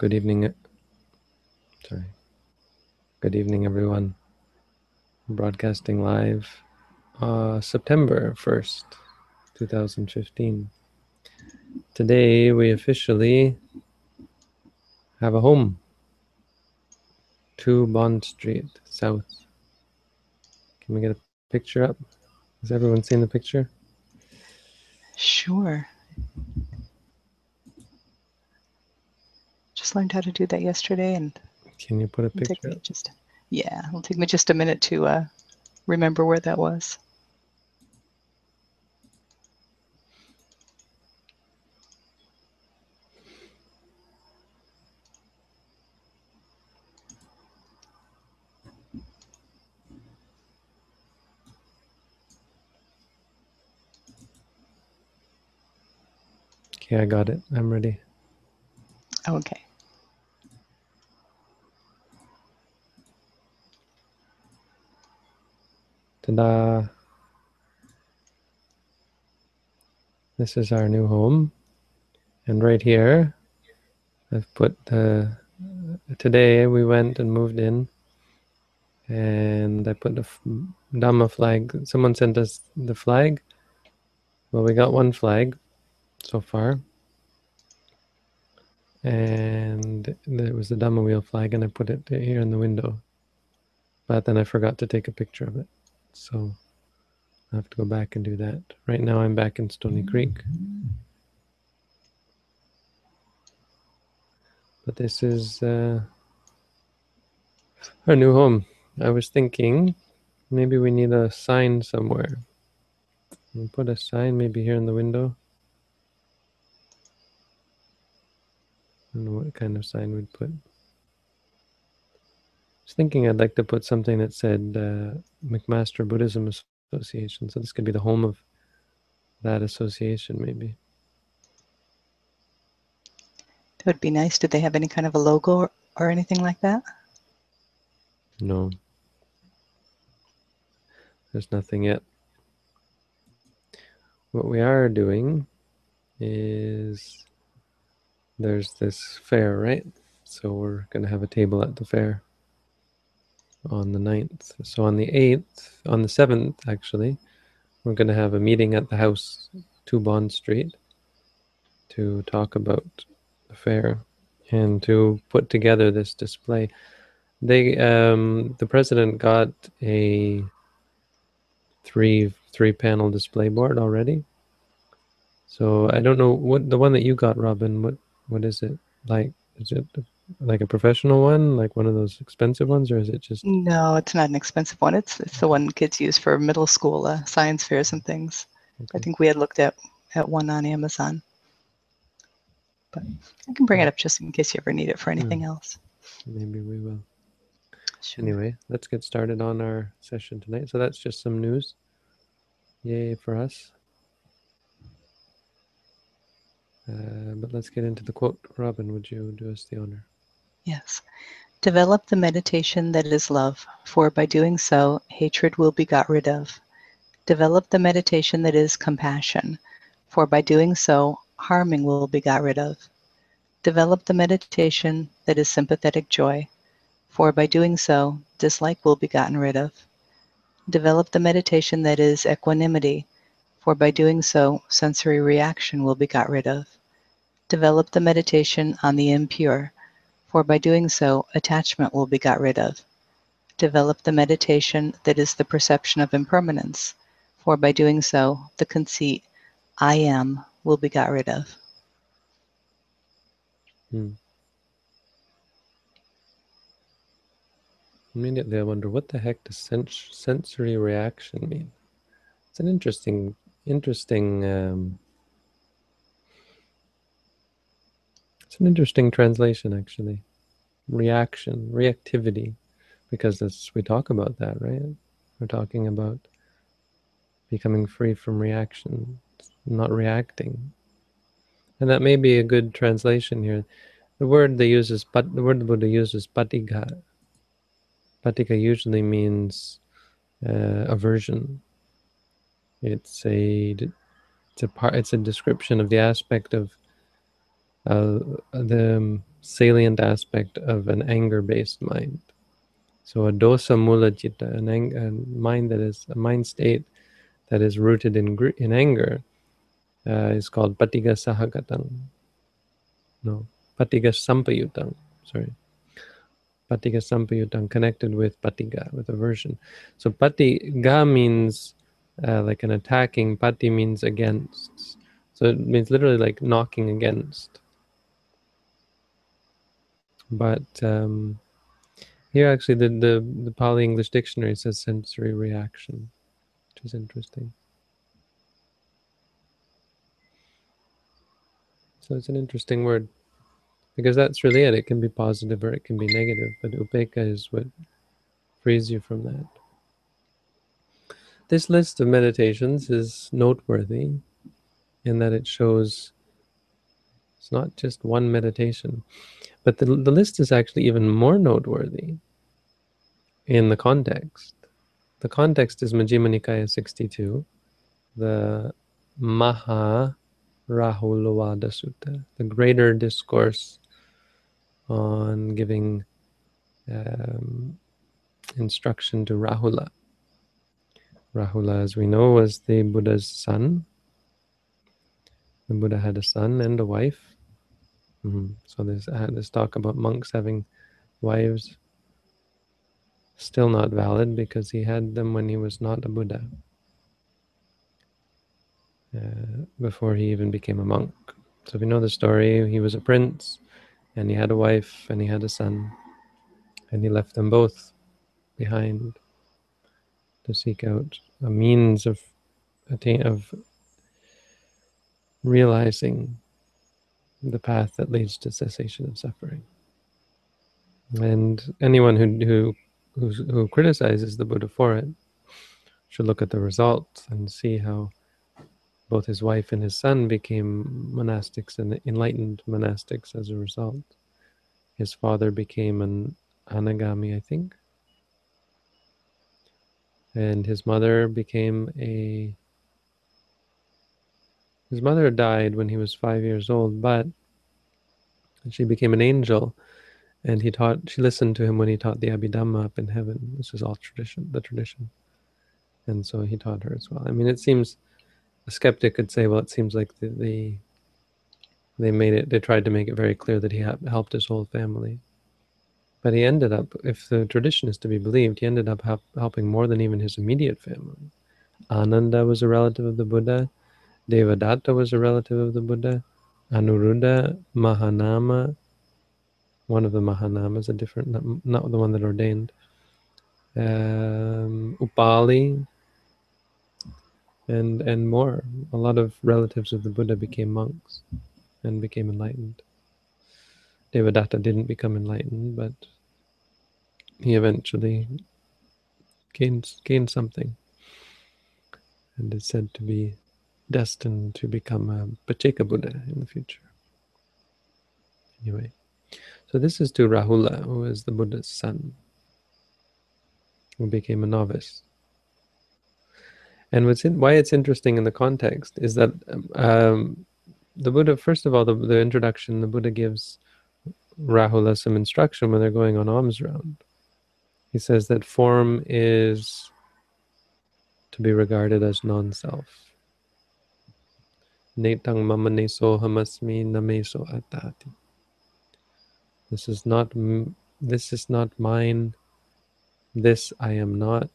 Good evening. Sorry. Good evening, everyone. Broadcasting live uh, September 1st, 2015. Today we officially have a home. 2 Bond Street, South. Can we get a picture up? Has everyone seen the picture? Sure. Just learned how to do that yesterday, and Can you put a picture up? just yeah, it'll take me just a minute to uh, remember where that was. Okay, I got it. I'm ready. Okay. Ta-da! Uh, this is our new home. And right here, I've put the, today we went and moved in and I put the Dhamma flag. Someone sent us the flag. Well, we got one flag so far. And there was the Dhamma wheel flag and I put it here in the window. But then I forgot to take a picture of it. So I have to go back and do that. Right now I'm back in Stony Creek. But this is uh, our new home. I was thinking maybe we need a sign somewhere. We'll put a sign maybe here in the window. I don't know what kind of sign we'd put. Was thinking I'd like to put something that said uh, McMaster Buddhism Association. So this could be the home of that association, maybe. That would be nice. Did they have any kind of a logo or, or anything like that? No. There's nothing yet. What we are doing is there's this fair, right? So we're going to have a table at the fair on the 9th. So on the 8th, on the 7th, actually, we're going to have a meeting at the house, 2 Bond Street, to talk about the fair and to put together this display. They, um, the president got a three three panel display board already. So I don't know what the one that you got, Robin. What what is it like? Is it like a professional one, like one of those expensive ones, or is it just? No, it's not an expensive one. It's it's the one kids use for middle school uh, science fairs and things. I think we had looked at at one on Amazon, but I can bring it up just in case you ever need it for anything else. Maybe we will. Sure. Anyway, let's get started on our session tonight. So that's just some news. Yay for us. Uh, but let's get into the quote. Robin, would you do us the honor? Yes. Develop the meditation that is love, for by doing so, hatred will be got rid of. Develop the meditation that is compassion, for by doing so, harming will be got rid of. Develop the meditation that is sympathetic joy, for by doing so, dislike will be gotten rid of. Develop the meditation that is equanimity, for by doing so, sensory reaction will be got rid of. Develop the meditation on the impure, for by doing so, attachment will be got rid of. Develop the meditation that is the perception of impermanence, for by doing so, the conceit, I am, will be got rid of. Hmm. Immediately, I wonder what the heck does sens- sensory reaction mean? It's an interesting, interesting. Um, it's an interesting translation, actually. Reaction, reactivity, because that's we talk about that, right? We're talking about becoming free from reaction, not reacting, and that may be a good translation here. The word they use is but the word the Buddha uses patigha. Patigha usually means uh, aversion. It's a it's a part it's a description of the aspect of the salient aspect of an anger-based mind. So a dosa mula citta, an ang- a mind that is a mind state that is rooted in in anger, uh, is called patigha sahagatang. No, patigha sampayutang. Sorry, patigha sampayutang, connected with patigha, with aversion. So patigha means uh, like an attacking. Pati means against. So it means literally like knocking against. But um, here, actually, the, the, the Pali English Dictionary says sensory reaction, which is interesting. So it's an interesting word because that's really it. It can be positive or it can be negative, but upekkha is what frees you from that. This list of meditations is noteworthy in that it shows it's not just one meditation. But the, the list is actually even more noteworthy in the context. The context is Majjhima Nikaya 62, the Maha Rahulavada Sutta, the greater discourse on giving um, instruction to Rahula. Rahula, as we know, was the Buddha's son. The Buddha had a son and a wife. Mm-hmm. So there's uh, this talk about monks having wives. Still not valid because he had them when he was not a Buddha. Uh, before he even became a monk. So you know the story, he was a prince and he had a wife and he had a son and he left them both behind to seek out a means of attain of realizing the path that leads to cessation of suffering. And anyone who who who criticizes the Buddha for it should look at the results and see how both his wife and his son became monastics and enlightened monastics as a result. His father became an anagami, I think, and his mother became a his mother died when he was five years old, but she became an angel, and he taught. She listened to him when he taught the Abhidhamma up in heaven. This is all tradition, the tradition, and so he taught her as well. I mean, it seems a skeptic could say, well, it seems like the, the they made it. They tried to make it very clear that he helped his whole family. But he ended up, if the tradition is to be believed, he ended up help, helping more than even his immediate family. Ananda was a relative of the Buddha. Devadatta was a relative of the Buddha. Anuruddha, Mahanama, one of the Mahanamas, a different, not, not the one that ordained. Um, Upali, and and more. A lot of relatives of the Buddha became monks and became enlightened. Devadatta didn't become enlightened, but he eventually gained gained something, and is said to be destined to become a Pacceka Buddha in the future. Anyway, so this is to Rahula, who is the Buddha's son, who became a novice. And what's in, why it's interesting in the context is that um, the Buddha, first of all, the, the introduction, the Buddha gives Rahula some instruction when they're going on alms round. He says that form is to be regarded as non-self Netang mamaneso hamasmi nameso atati. This is not this is not mine. This I am not.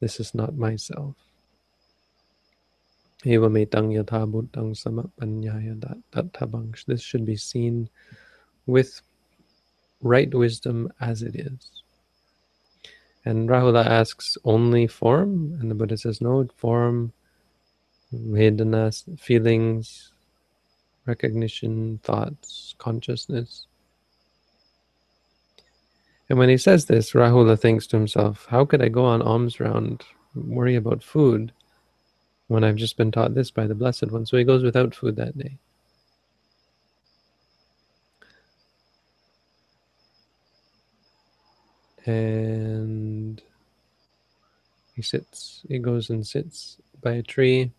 This is not myself. This should be seen with right wisdom as it is. And Rahula asks, only form? And the Buddha says, no, form Vedanas, feelings, recognition, thoughts, consciousness. And when he says this, Rahula thinks to himself, how could I go on alms round, worry about food, when I've just been taught this by the Blessed One? So he goes without food that day. And he sits, he goes and sits by a tree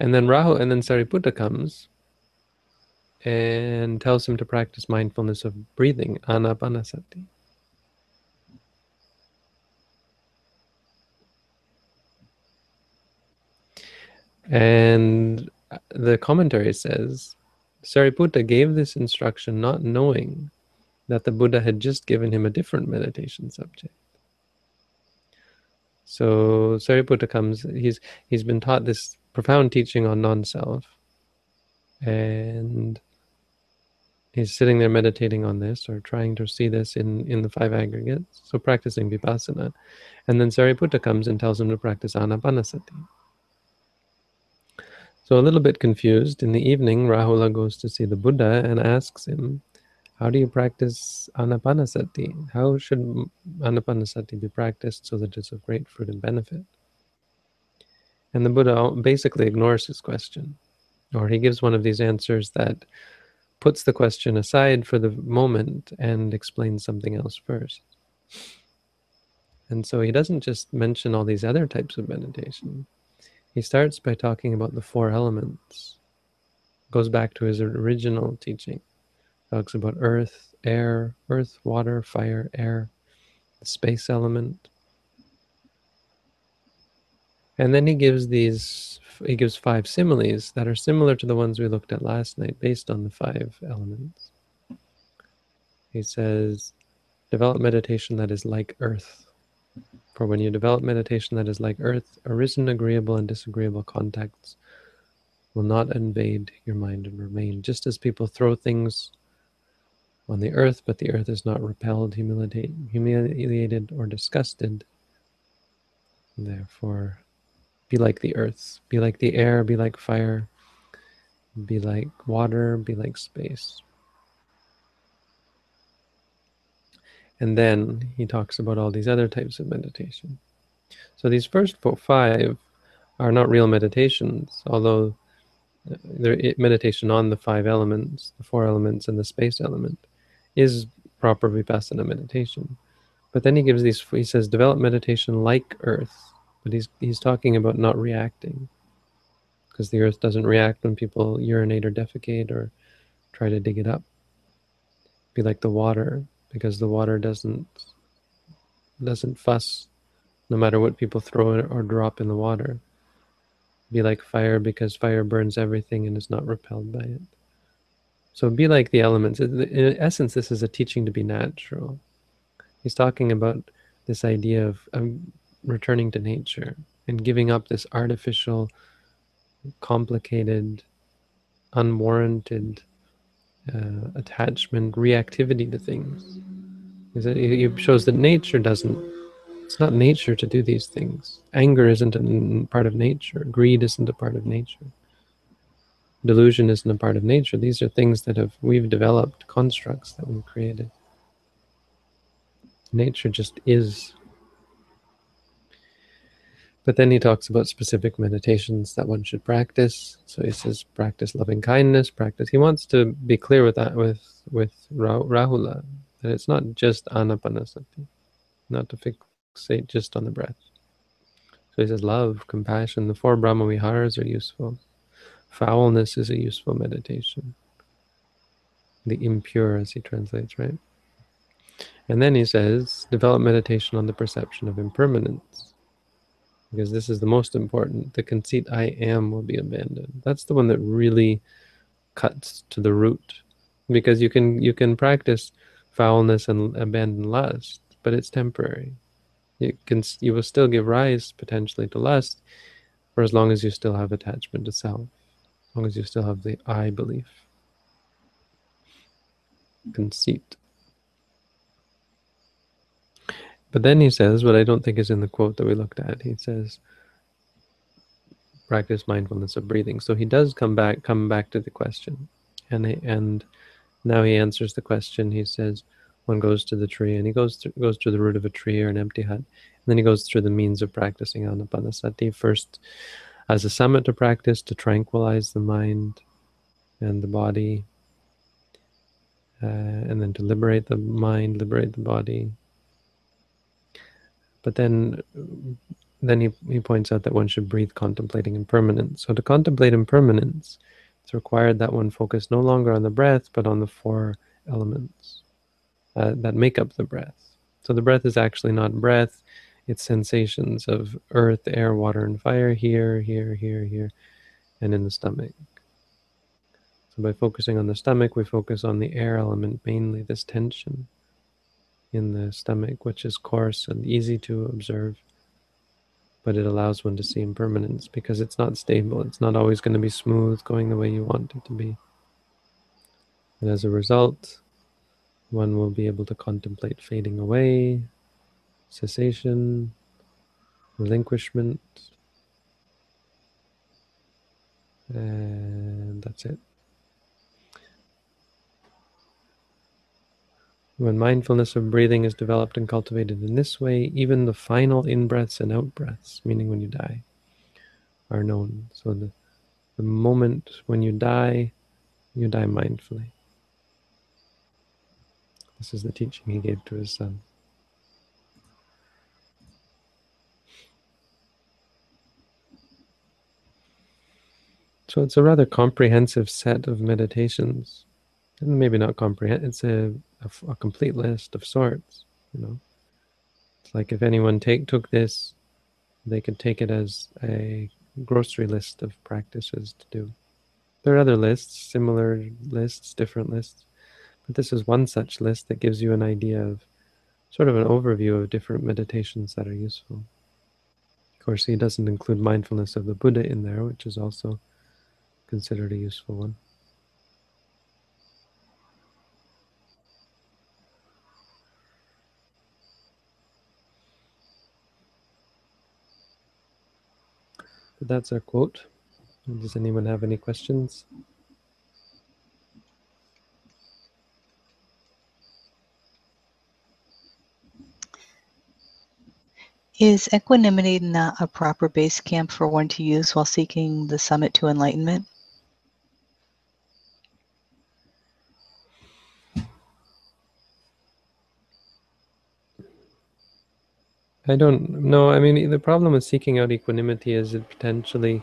And then Rahu and then Sariputta comes and tells him to practice mindfulness of breathing, anapanasati. And the commentary says Sariputta gave this instruction not knowing that the Buddha had just given him a different meditation subject. So Sariputta comes, he's he's been taught this profound teaching on non-self, and he's sitting there meditating on this or trying to see this in, in the five aggregates, so practicing vipassana. And then Sariputta comes and tells him to practice anapanasati. So a little bit confused, in the evening, Rahula goes to see the Buddha and asks him, how do you practice anapanasati? How should anapanasati be practiced so that it's of great fruit and benefit? And the Buddha basically ignores his question, or he gives one of these answers that puts the question aside for the moment and explains something else first. And so he doesn't just mention all these other types of meditation. He starts by talking about the four elements. Goes back to his original teaching. Talks about earth, air, earth, water, fire, air, the space element. And then he gives these he gives five similes that are similar to the ones we looked at last night based on the five elements. He says, develop meditation that is like earth. For when you develop meditation that is like earth, arisen agreeable and disagreeable contacts will not invade your mind and remain. Just as people throw things on the earth, but the earth is not repelled, humiliated, or disgusted. Therefore, be like the earth, be like the air, be like fire, be like water, be like space. And then he talks about all these other types of meditation. So these first five are not real meditations, although uh, meditation on the five elements, the four elements, and the space element is proper vipassana meditation. But then he gives these, he says, develop meditation like earth. But he's, he's talking about not reacting. Because the earth doesn't react when people urinate or defecate or try to dig it up. Be like the water because the water doesn't doesn't fuss no matter what people throw or drop in the water. Be like fire because fire burns everything and is not repelled by it. So be like the elements. In essence, this is a teaching to be natural. He's talking about this idea of, of returning to nature and giving up this artificial, complicated, unwarranted uh, attachment, reactivity to things. It shows that nature doesn't, it's not nature to do these things. Anger isn't a part of nature. Greed isn't a part of nature. Delusion isn't a part of nature. These are things that have, we've developed, constructs that we've created. Nature just is. But then he talks about specific meditations that one should practice. So he says, practice loving kindness, practice. He wants to be clear with that with with Rahula that it's not just anapanasati, not to fixate just on the breath. So he says, love, compassion, the four Brahma Viharas are useful. Foulness is a useful meditation. The impure, as he translates, right? And then he says, develop meditation on the perception of impermanence because this is the most important. The conceit I am will be abandoned. That's the one that really cuts to the root, because you can you can practice foulness and abandon lust, but it's temporary. You can you will still give rise potentially to lust, for as long as you still have attachment to self, as long as you still have the I belief, conceit. But then he says, what I don't think is in the quote that we looked at, he says, practice mindfulness of breathing. So he does come back, come back to the question. And, he, and now he answers the question. He says, one goes to the tree and he goes to, goes to the root of a tree or an empty hut. And then he goes through the means of practicing anapanasati. First, as a samatha practice to tranquilize the mind and the body, uh, and then to liberate the mind, liberate the body, but then then he, he points out that one should breathe contemplating impermanence. So to contemplate impermanence, It's required that one focus no longer on the breath, but on the four elements uh, that make up the breath. So the breath is actually not breath, it's sensations of earth, air, water, and fire here, here, here, here, and in the stomach. So by focusing on the stomach, we focus on the air element mainly, this tension in the stomach, which is coarse and easy to observe, but it allows one to see impermanence because it's not stable. It's not always going to be smooth, going the way you want it to be. And as a result, one will be able to contemplate fading away, cessation, relinquishment, and that's it. When mindfulness of breathing is developed and cultivated in this way, even the final in breaths and out breaths, meaning when you die, are known. So the, the moment when you die, you die mindfully. This is the teaching he gave to his son. So it's a rather comprehensive set of meditations. And maybe not comprehend, it's a, a, a, complete list of sorts, you know. It's like if anyone take took this, they could take it as a grocery list of practices to do. There are other lists, similar lists, different lists. But this is one such list that gives you an idea of sort of an overview of different meditations that are useful. Of course, he doesn't include mindfulness of the Buddha in there, which is also considered a useful one. That's our quote. Does anyone have any questions? Is equanimity not a proper base camp for one to use while seeking the summit to enlightenment? I don't know. I mean, the problem with seeking out equanimity is it potentially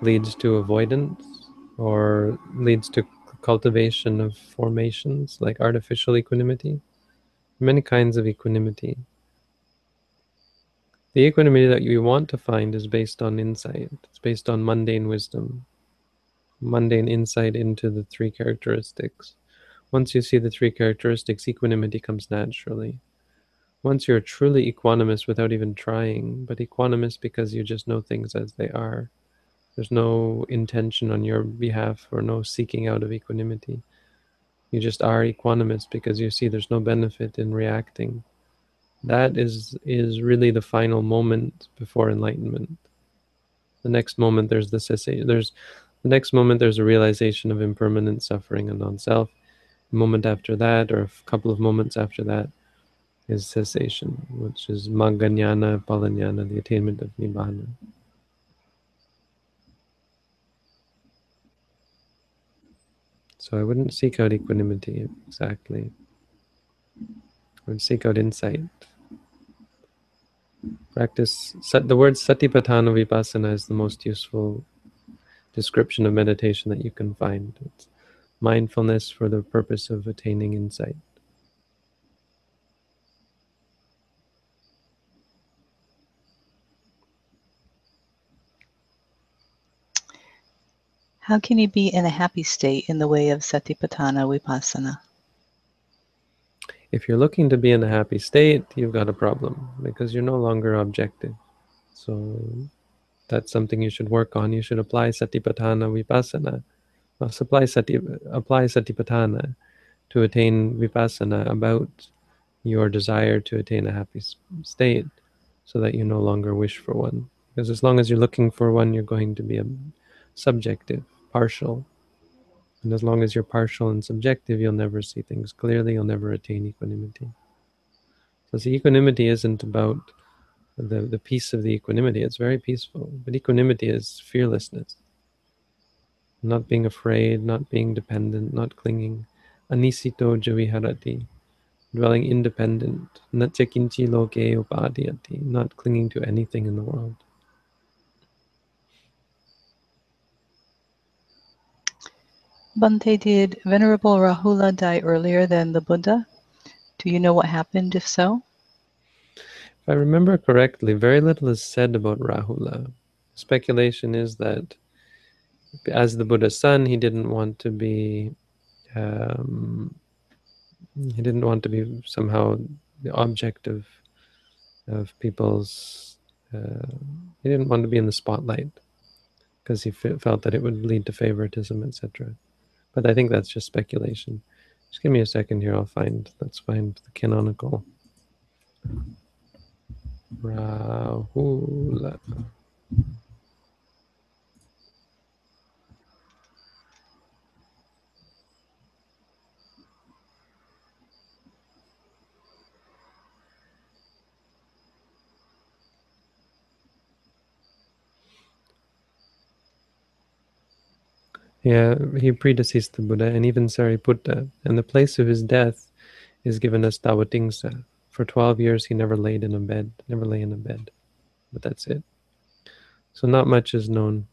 leads to avoidance or leads to cultivation of formations like artificial equanimity. Many kinds of equanimity. The equanimity that you want to find is based on insight. It's based on mundane wisdom, mundane insight into the three characteristics. Once you see the three characteristics, equanimity comes naturally. Once you're truly equanimous without even trying, but equanimous because you just know things as they are. There's no intention on your behalf or no seeking out of equanimity. You just are equanimous because you see there's no benefit in reacting that is is really the final moment before enlightenment the next moment there's the cessation there's the next moment there's a realization of impermanent suffering and non-self a moment after that or a couple of moments after that is cessation which is maganyana palanyana the attainment of nibbana so i wouldn't seek out equanimity exactly I would seek out insight Practice the word satipatthana vipassana is the most useful description of meditation that you can find. It's mindfulness for the purpose of attaining insight. How can you be in a happy state in the way of satipatthana vipassana? If you're looking to be in a happy state, you've got a problem because you're no longer objective. So that's something you should work on. You should apply satipatthana vipassana. Apply, sati, apply satipatthana to attain vipassana about your desire to attain a happy state so that you no longer wish for one. Because as long as you're looking for one, you're going to be a subjective, partial, and as long as you're partial and subjective, you'll never see things clearly, you'll never attain equanimity. So see, equanimity isn't about the, the peace of the equanimity, it's very peaceful. But equanimity is fearlessness. Not being afraid, not being dependent, not clinging. Anissito ca viharati, dwelling independent. Not clinging to anything in the world. Bhante, did Venerable Rahula die earlier than the Buddha? Do you know what happened if so? If I remember correctly, very little is said about Rahula. Speculation is that as the Buddha's son, he didn't want to be um, he didn't want to be somehow the object of of people's. Uh, he didn't want to be in the spotlight because he felt that it would lead to favoritism, etc. But I think that's just speculation. Just give me a second here. I'll find. Let's find the canonical. Rahula. Yeah, uh, he predeceased the Buddha and even Sariputta, and the place of his death is given as Tawatingsa. For 12 years he never laid in a bed, never lay in a bed, but that's it. So not much is known.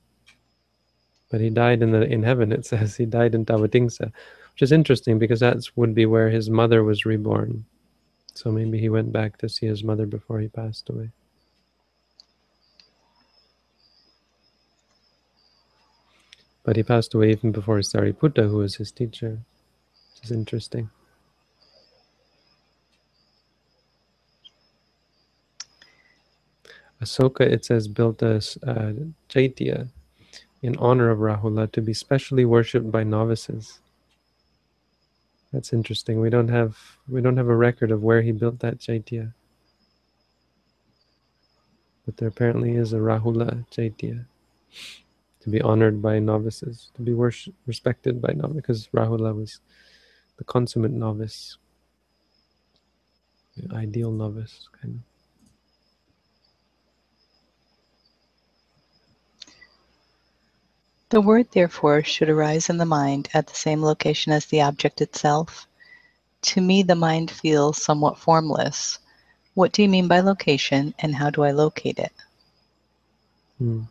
But he died in the in heaven, it says he died in Tawatingsa, which is interesting because that would be where his mother was reborn. So maybe he went back to see his mother before he passed away. But he passed away even before Sariputta, who was his teacher, which is interesting. Asoka, it says, built a uh, chaitya in honor of Rahula to be specially worshipped by novices. That's interesting. We don't have we don't have a record of where he built that chaitya. But there apparently is a Rahula chaitya to be honored by novices, to be worship, respected by novices, because Rahula was the consummate novice, the ideal novice, kind of. The word, therefore, should arise in the mind at the same location as the object itself. To me, the mind feels somewhat formless. What do you mean by location, and how do I locate it? Hmm.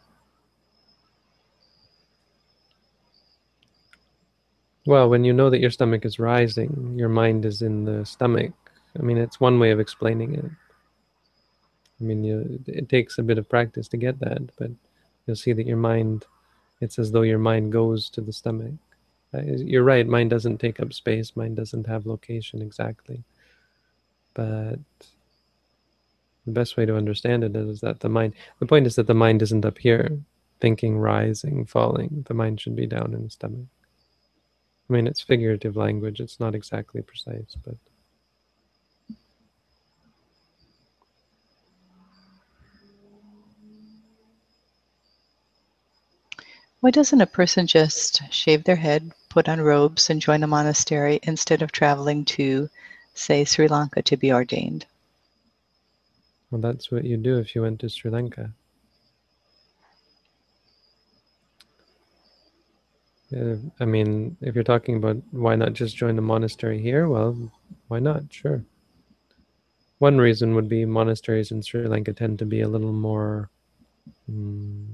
Well, when you know that your stomach is rising, your mind is in the stomach. I mean, it's one way of explaining it. I mean, you, it takes a bit of practice to get that, but you'll see that your mind, it's as though your mind goes to the stomach. Uh, you're right, mind doesn't take up space, mind doesn't have location exactly. But the best way to understand it is that the mind, the point is that the mind isn't up here, thinking, rising, falling. The mind should be down in the stomach. I mean, it's figurative language. It's not exactly precise, but. Why doesn't a person just shave their head, put on robes, and join a monastery instead of traveling to, say, Sri Lanka to be ordained? Well, that's what you do if you went to Sri Lanka. Uh, I mean, if you're talking about why not just join the monastery here, well, why not? Sure. One reason would be monasteries in Sri Lanka tend to be a little more um,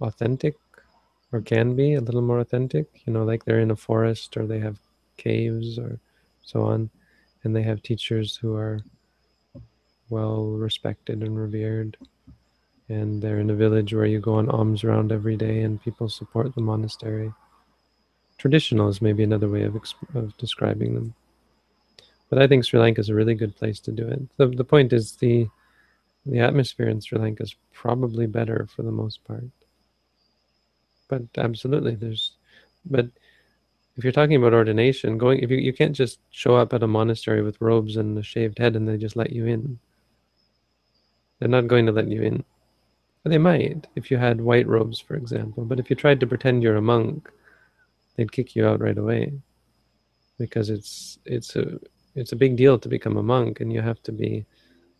authentic, or can be a little more authentic. You know, like they're in a forest or they have caves or so on, and they have teachers who are well respected and revered and they're in a village where you go on alms round every day and people support the monastery. Traditional is maybe another way of, of describing them. But I think Sri Lanka is a really good place to do it. The, the point is the the atmosphere in Sri Lanka is probably better for the most part. But absolutely, there's, but if you're talking about ordination, going if you you can't just show up at a monastery with robes and a shaved head and they just let you in. They're not going to let you in. They might, if you had white robes, for example. But if you tried to pretend you're a monk, they'd kick you out right away, because it's it's a it's a big deal to become a monk, and you have to be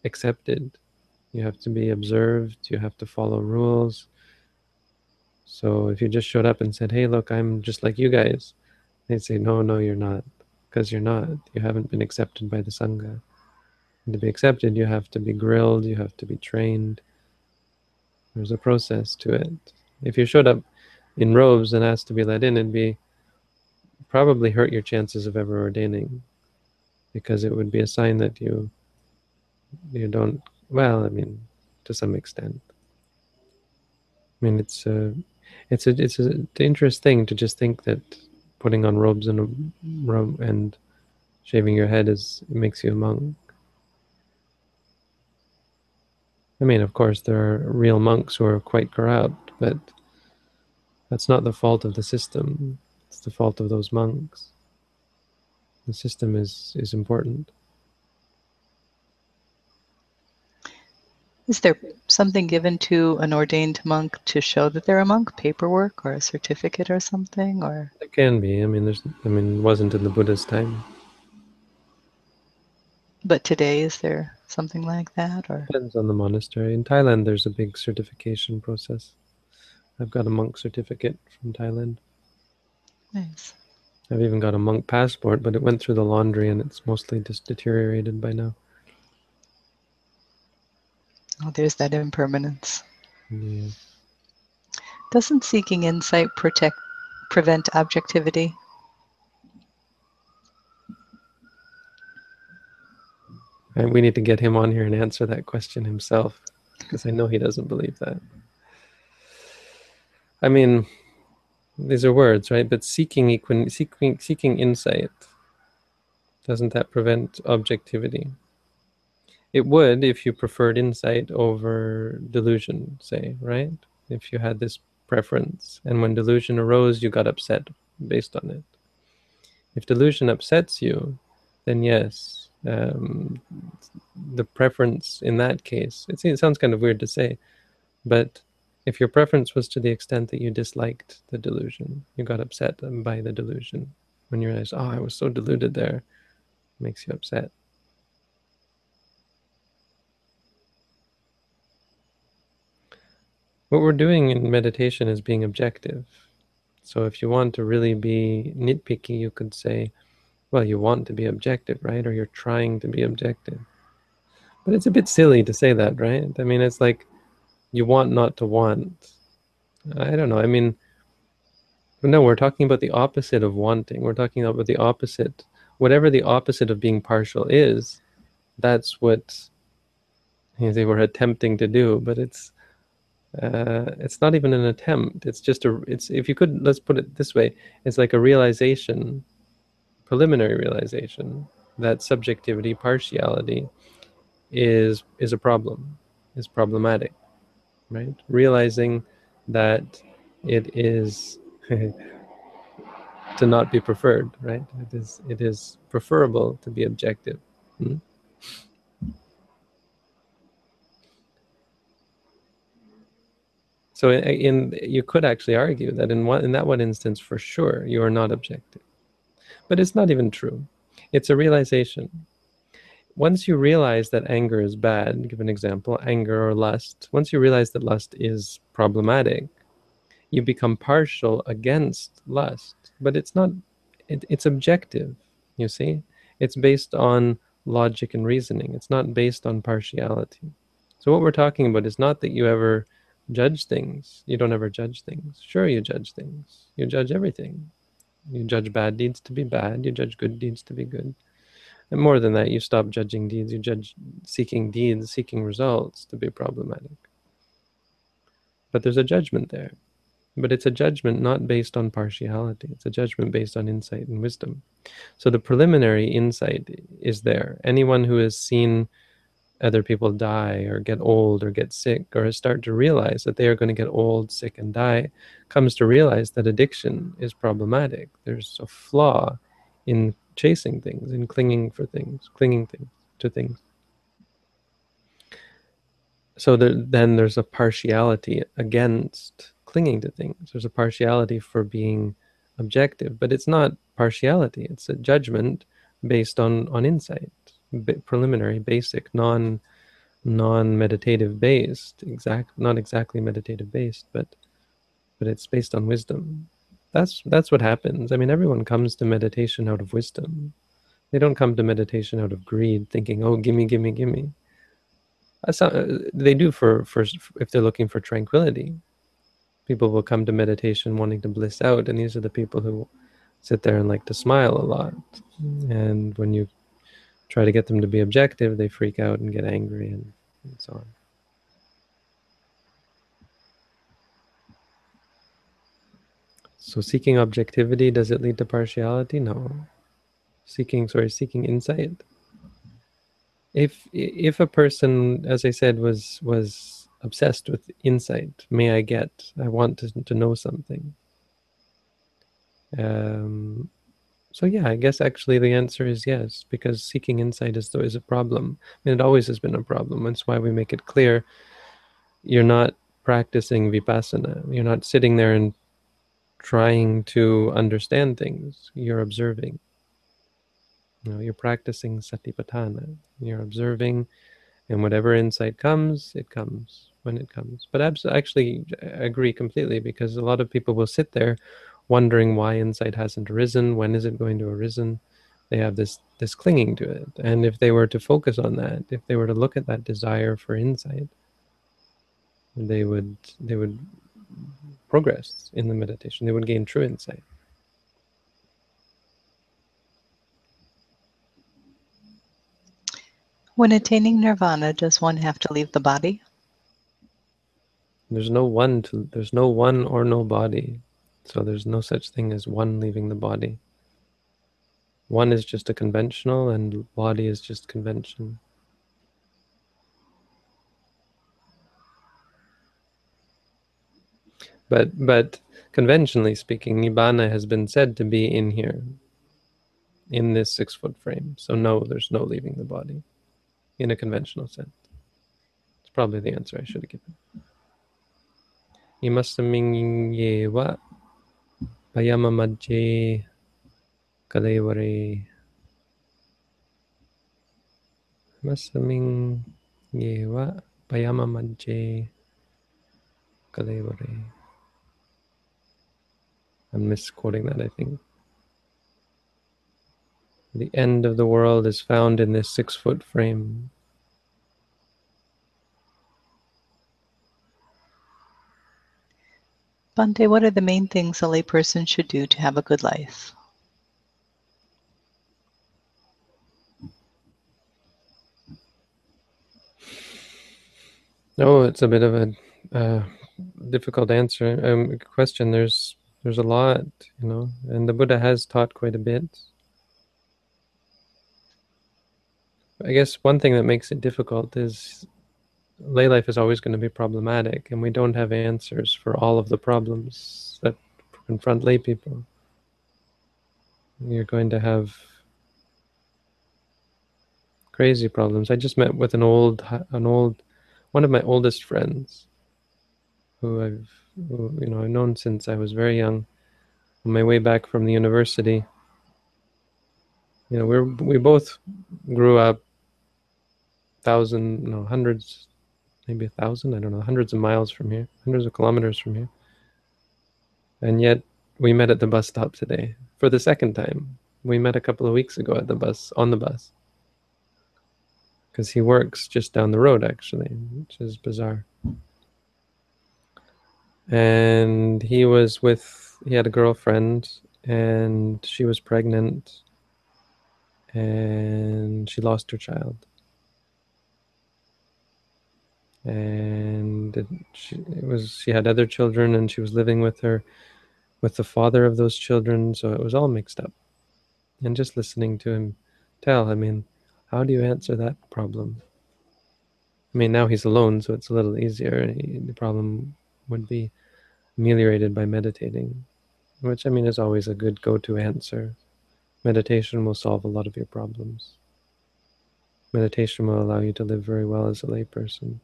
accepted, you have to be observed, you have to follow rules. So if you just showed up and said, "Hey, look, I'm just like you guys," they'd say, "No, no, you're not, because you're not. You haven't been accepted by the sangha." And to be accepted, you have to be grilled, you have to be trained there's a process to it. If you showed up in robes and asked to be let in, it'd be probably hurt your chances of ever ordaining because it would be a sign that you you don't well i mean to some extent i mean it's a it's a it's a dangerous thing to just think that putting on robes and a robe and shaving your head is makes you a monk i mean of course there are real monks who are quite corrupt but that's not the fault of the system it's the fault of those monks the system is is important. Is there something given to an ordained monk to show that they're a monk? Paperwork or a certificate or something? Or it can be. I mean, there's. I mean, it wasn't in the Buddha's time. But today, is there something like that, or depends on the monastery. In Thailand, there's a big certification process. I've got a monk certificate from Thailand. Nice. I've even got a monk passport, but it went through the laundry and it's mostly just deteriorated by now. Oh, there's that impermanence. Yeah. Doesn't seeking insight protect prevent objectivity? And we need to get him on here and answer that question himself, because I know he doesn't believe that. I mean, these are words, right? But seeking equin- seeking seeking insight doesn't that prevent objectivity? It would if you preferred insight over delusion, say, right? If you had this preference, and when delusion arose, you got upset based on it. If delusion upsets you, then yes, um, the preference in that case. It, it sounds kind of weird to say, but if your preference was to the extent that you disliked the delusion, you got upset by the delusion, when you realize, oh, I was so deluded there, makes you upset. What we're doing in meditation is being objective. So if you want to really be nitpicky, you could say, well, you want to be objective, right? Or you're trying to be objective. But it's a bit silly to say that, right? I mean, it's like you want not to want. I don't know. I mean, no, we're talking about the opposite of wanting. We're talking about the opposite. Whatever the opposite of being partial is, that's what they were attempting to do. But it's uh, it's not even an attempt. It's just a. It's if you could let's put it this way. It's like a realization, preliminary realization that subjectivity, partiality, is is a problem, is problematic right? Realizing that it is to not be preferred, right? It is it is preferable to be objective. Hmm? So in, in, you could actually argue that in one in that one instance, for sure, you are not objective, but it's not even true. It's a realization once you realize that anger is bad, give an example, anger or lust, once you realize that lust is problematic, you become partial against lust. But it's not, it, it's objective, you see? It's based on logic and reasoning, it's not based on partiality. So, what we're talking about is not that you ever judge things. You don't ever judge things. Sure, you judge things. You judge everything. You judge bad deeds to be bad, you judge good deeds to be good. And more than that, you stop judging deeds, you judge seeking deeds, seeking results to be problematic. But there's a judgment there. But it's a judgment not based on partiality, it's a judgment based on insight and wisdom. So the preliminary insight is there. Anyone who has seen other people die or get old or get sick or start to realize that they are going to get old, sick, and die comes to realize that addiction is problematic. There's a flaw in chasing things in clinging for things, clinging things to things. So there, then there's a partiality against clinging to things. There's a partiality for being objective, but it's not partiality. It's a judgment based on on insight, preliminary, basic, non non meditative based, exact not exactly meditative based, but but it's based on wisdom. That's that's what happens. I mean, everyone comes to meditation out of wisdom. They don't come to meditation out of greed, thinking, "Oh, gimme, gimme, gimme." Not, uh, they do for for if they're looking for tranquility, people will come to meditation wanting to bliss out, and these are the people who sit there and like to smile a lot. And when you try to get them to be objective, they freak out and get angry and, and so on. So seeking objectivity, does it lead to partiality? No. Seeking, sorry, seeking insight. If if a person, as I said, was was obsessed with insight, may I get, I want to, to know something. Um, so yeah, I guess actually the answer is yes, because seeking insight is is a problem. I mean, it always has been a problem. That's why we make it clear you're not practicing vipassana. You're not sitting there and trying to understand things. You're observing. You know, you're practicing satipatthana. You're observing, and whatever insight comes, it comes when it comes. But I actually, I agree completely because a lot of people will sit there wondering why insight hasn't arisen. When is it going to arisen? They have this this clinging to it, and if they were to focus on that, if they were to look at that desire for insight, they would they would progress in the meditation. They would gain true insight. When attaining nirvana, does one have to leave the body? There's no one to there's no one or no body. So there's no such thing as one leaving the body. One is just a conventional and body is just convention. But but conventionally speaking, Nibbana has been said to be in here, in this six foot frame. So no, there's no leaving the body in a conventional sense. It's probably the answer I should have given. Imasaming yewa payama majje kalevare. Imasaming yewa payama majje kalevare. I'm misquoting that, I think. The end of the world is found in this six foot frame. Bhante, what are the main things a layperson should do to have a good life? Oh, it's a bit of a uh, difficult answer um, question. There's there's a lot, you know, and the Buddha has taught quite a bit. I guess one thing that makes it difficult is lay life is always going to be problematic, and we don't have answers for all of the problems that confront lay people. You're going to have crazy problems. I just met with an old, an old, one of my oldest friends, who I've, who, you know, I've known since I was very young. On my way back from the university, you know, we we both grew up thousand, no, hundreds, maybe a thousand, I don't know, hundreds of miles from here, hundreds of kilometers from here. And yet we met at the bus stop today for the second time. We met a couple of weeks ago at the bus, on the bus. Because he works just down the road, actually, which is bizarre. And he was with, he had a girlfriend, and she was pregnant, and she lost her child and it, she, it was she had other children and she was living with her with the father of those children. So it was all mixed up. And just listening to him tell i mean how do you answer that problem? I mean now he's alone so it's a little easier. The problem would be ameliorated by meditating which i mean is always a good go-to answer. Meditation will solve a lot of your problems. Meditation will allow you to live very well as a layperson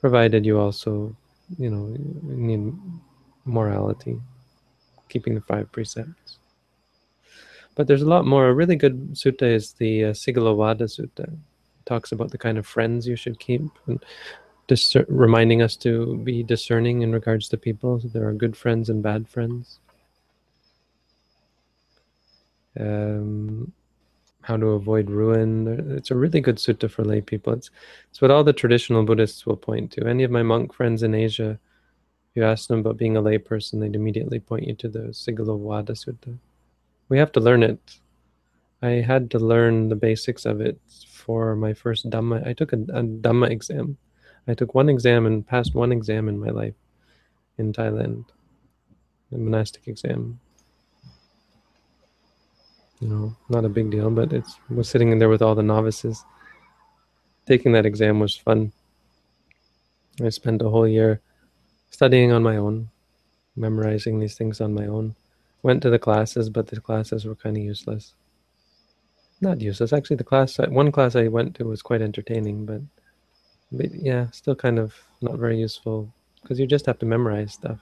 provided you also, you know, need morality, keeping the five precepts. But there's a lot more. A really good sutta is the uh, Sigalovada Sutta. It talks about the kind of friends you should keep and discer- reminding us to be discerning in regards to people. So there are good friends and bad friends. Um, how to avoid ruin. It's a really good sutta for lay people. It's, it's what all the traditional Buddhists will point to. Any of my monk friends in Asia, you ask them about being a lay person, they'd immediately point you to the Sigalovada Sutta. We have to learn it. I had to learn the basics of it for my first Dhamma. I took a, a Dhamma exam. I took one exam and passed one exam in my life in Thailand, a monastic exam. You know, not a big deal, but it's was sitting in there with all the novices. Taking that exam was fun. I spent a whole year studying on my own, memorizing these things on my own. Went to the classes, but the classes were kind of useless. Not useless, actually. The class, one class I went to was quite entertaining, but, but yeah, still kind of not very useful because you just have to memorize stuff.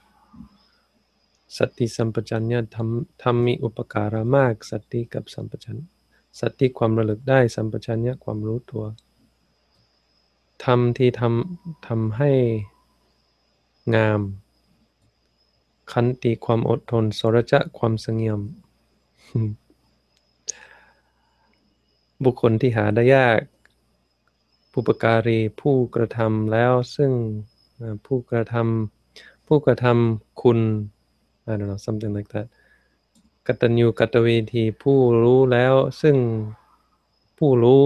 Sati sampajanya tham thammi upakara mag sati kap sampajanya. Sati ความระลึกได้สัมปชัญญะความรู้ตัวทำที่ทำทำให้งามขันติความอดทนสรจะความสงบบุคคลที่หาได้ยากผู้ประการีผู้กระทำแล้วซึ่งผู้กระทำผู้กระทำคุณ I don't know something like that กตัญญูกตเวทีผู้รู้แล้วซึ่งผู้รู้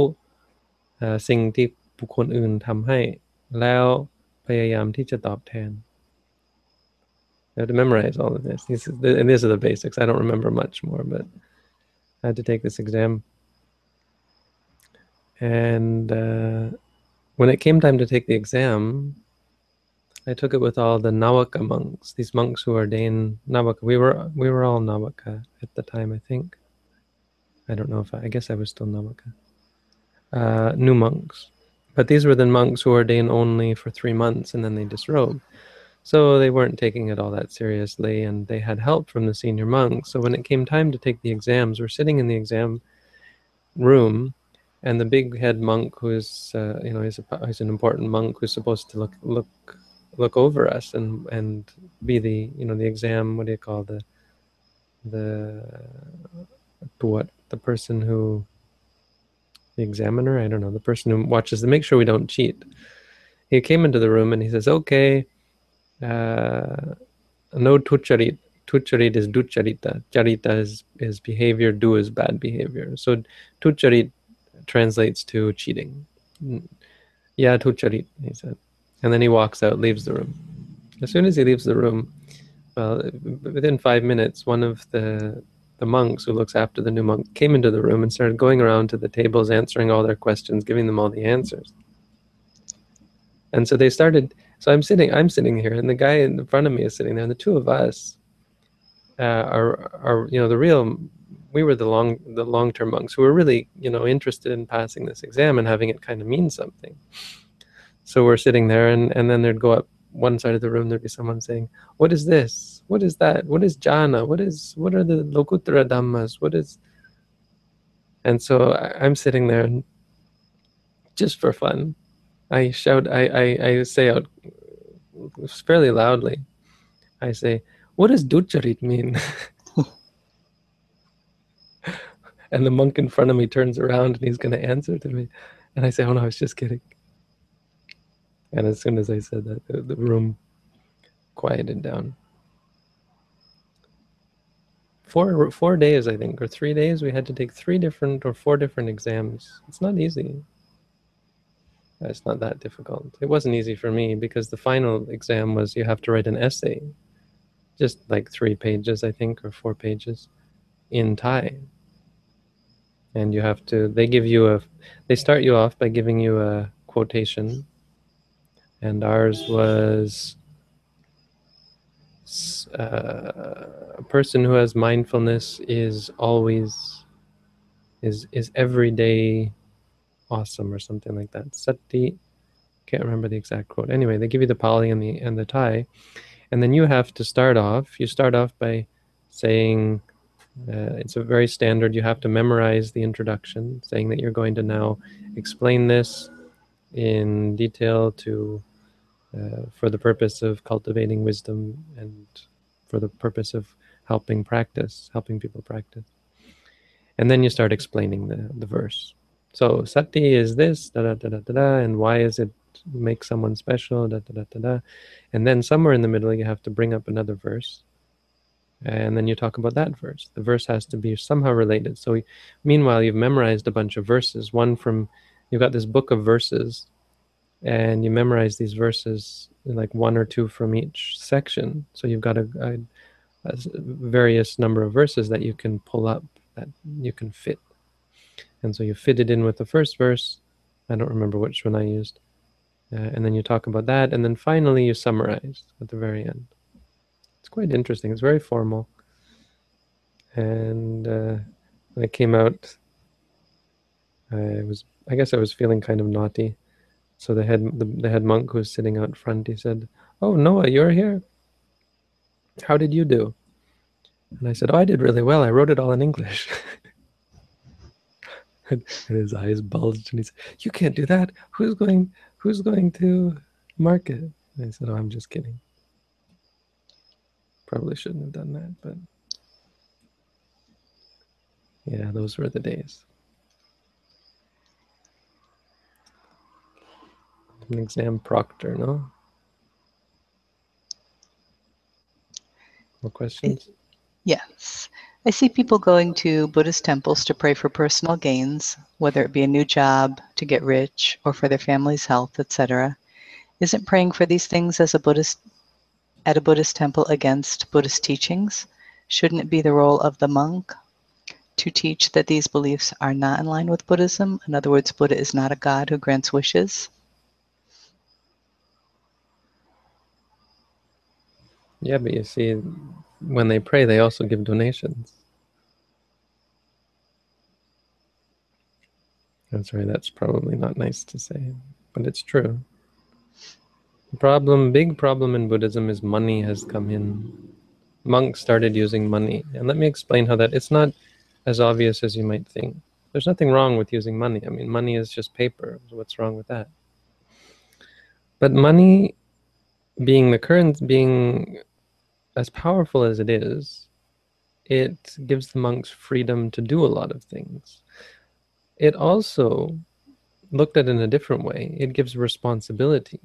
สิ่งที่บุคคลอื่นทำให้แล้วพยายามที่จะตอบแทน I have to memorize all of this. These, and these are the basics. I don't remember much more, but I had to take this exam. And uh, when it came time to take the exam, I took it with all the Nawaka monks, these monks who ordain Nawaka. We were we were all Nawaka at the time, I think. I don't know if I, I guess I was still Nawaka. Uh, new monks. But these were the monks who ordain only for three months and then they disrobe. So they weren't taking it all that seriously and they had help from the senior monks. So when it came time to take the exams, we're sitting in the exam room and the big head monk who's uh, you know he's, a, he's an important monk who's supposed to look look look over us and and be the you know the exam what do you call the the what the person who the examiner i don't know the person who watches to make sure we don't cheat he came into the room and he says okay uh, no tucharit tucharit is ducharita charita is is behavior do is bad behavior so tucharit translates to cheating. Yeah, tucharit, he said. And then he walks out, leaves the room. As soon as he leaves the room, well, within five minutes, one of the the monks who looks after the new monk came into the room and started going around to the tables, answering all their questions, giving them all the answers. And so they started. So I'm sitting, I'm sitting here, and the guy in front of me is sitting there, and the two of us uh, are, are, you know, the real we were the long the long term monks who were really you know interested in passing this exam and having it kind of mean something. So we're sitting there, and and then there'd go up one side of the room. There'd be someone saying, "What is this? What is that? What is jhana? What is what are the lokuttara dhammas? What is?" And so I, I'm sitting there, and just for fun, I shout. I I, I say out fairly loudly. I say, "What does ducharit mean?" and the monk in front of me turns around and he's going to answer to me and i say oh no i was just kidding and as soon as i said that the, room quieted down. Four four days i think or three days we had to take three different or four different exams. It's not easy. It's not that difficult. It wasn't easy for me because the final exam was you have to write an essay. Just like three pages i think or four pages in thai. And you have to they give you a they start you off by giving you a quotation and ours was uh, a person who has mindfulness is always is is every day awesome or something like that sati can't remember the exact quote anyway they give you the pali and the and the thai and then you have to start off you start off by saying uh, it's a very standard. You have to memorize the introduction, saying that you're going to now explain this in detail to uh, for the purpose of cultivating wisdom and for the purpose of helping practice, helping people practice. And then you start explaining the, the verse. So sati is this, da da da da da, and why is it make someone special, da da da da da. And then somewhere in the middle, you have to bring up another verse. And then you talk about that verse. The verse has to be somehow related. So, meanwhile, you've memorized a bunch of verses. One from, you've got this book of verses, and you memorize these verses, like one or two from each section. So, you've got a, a, a various number of verses that you can pull up, that you can fit. And so you fit it in with the first verse, I don't remember which one I used. Uh, and then you talk about that, and then finally you summarize at the very end. It's quite interesting. It's very formal. And uh, when it came out, I was, I guess I was feeling kind of naughty. So the head, the, the head monk who was sitting out front, he said, "Oh Noah, you're here. How did you do?" And I said, "Oh, I did really well. I wrote it all in English." and his eyes bulged and he said you can't do that who's going who's going to mark it and i said oh i'm just kidding probably shouldn't have done that but yeah those were the days an exam proctor no more questions yes I see people going to Buddhist temples to pray for personal gains, whether it be a new job, to get rich, or for their family's health, etc. Isn't praying for these things as a Buddhist at a Buddhist temple against Buddhist teachings? Shouldn't it be the role of the monk to teach that these beliefs are not in line with Buddhism? In other words, Buddha is not a god who grants wishes? Yeah, but you see, when they pray, they also give donations. I'm sorry, that's probably not nice to say, but it's true. The problem, big problem in Buddhism is money has come in. Monks started using money. And let me explain how that, it's not as obvious as you might think. There's nothing wrong with using money. I mean, money is just paper. What's wrong with that? But money being the current, being as powerful as it is, it gives the monks freedom to do a lot of things. It also, looked at in a different way, it gives responsibility.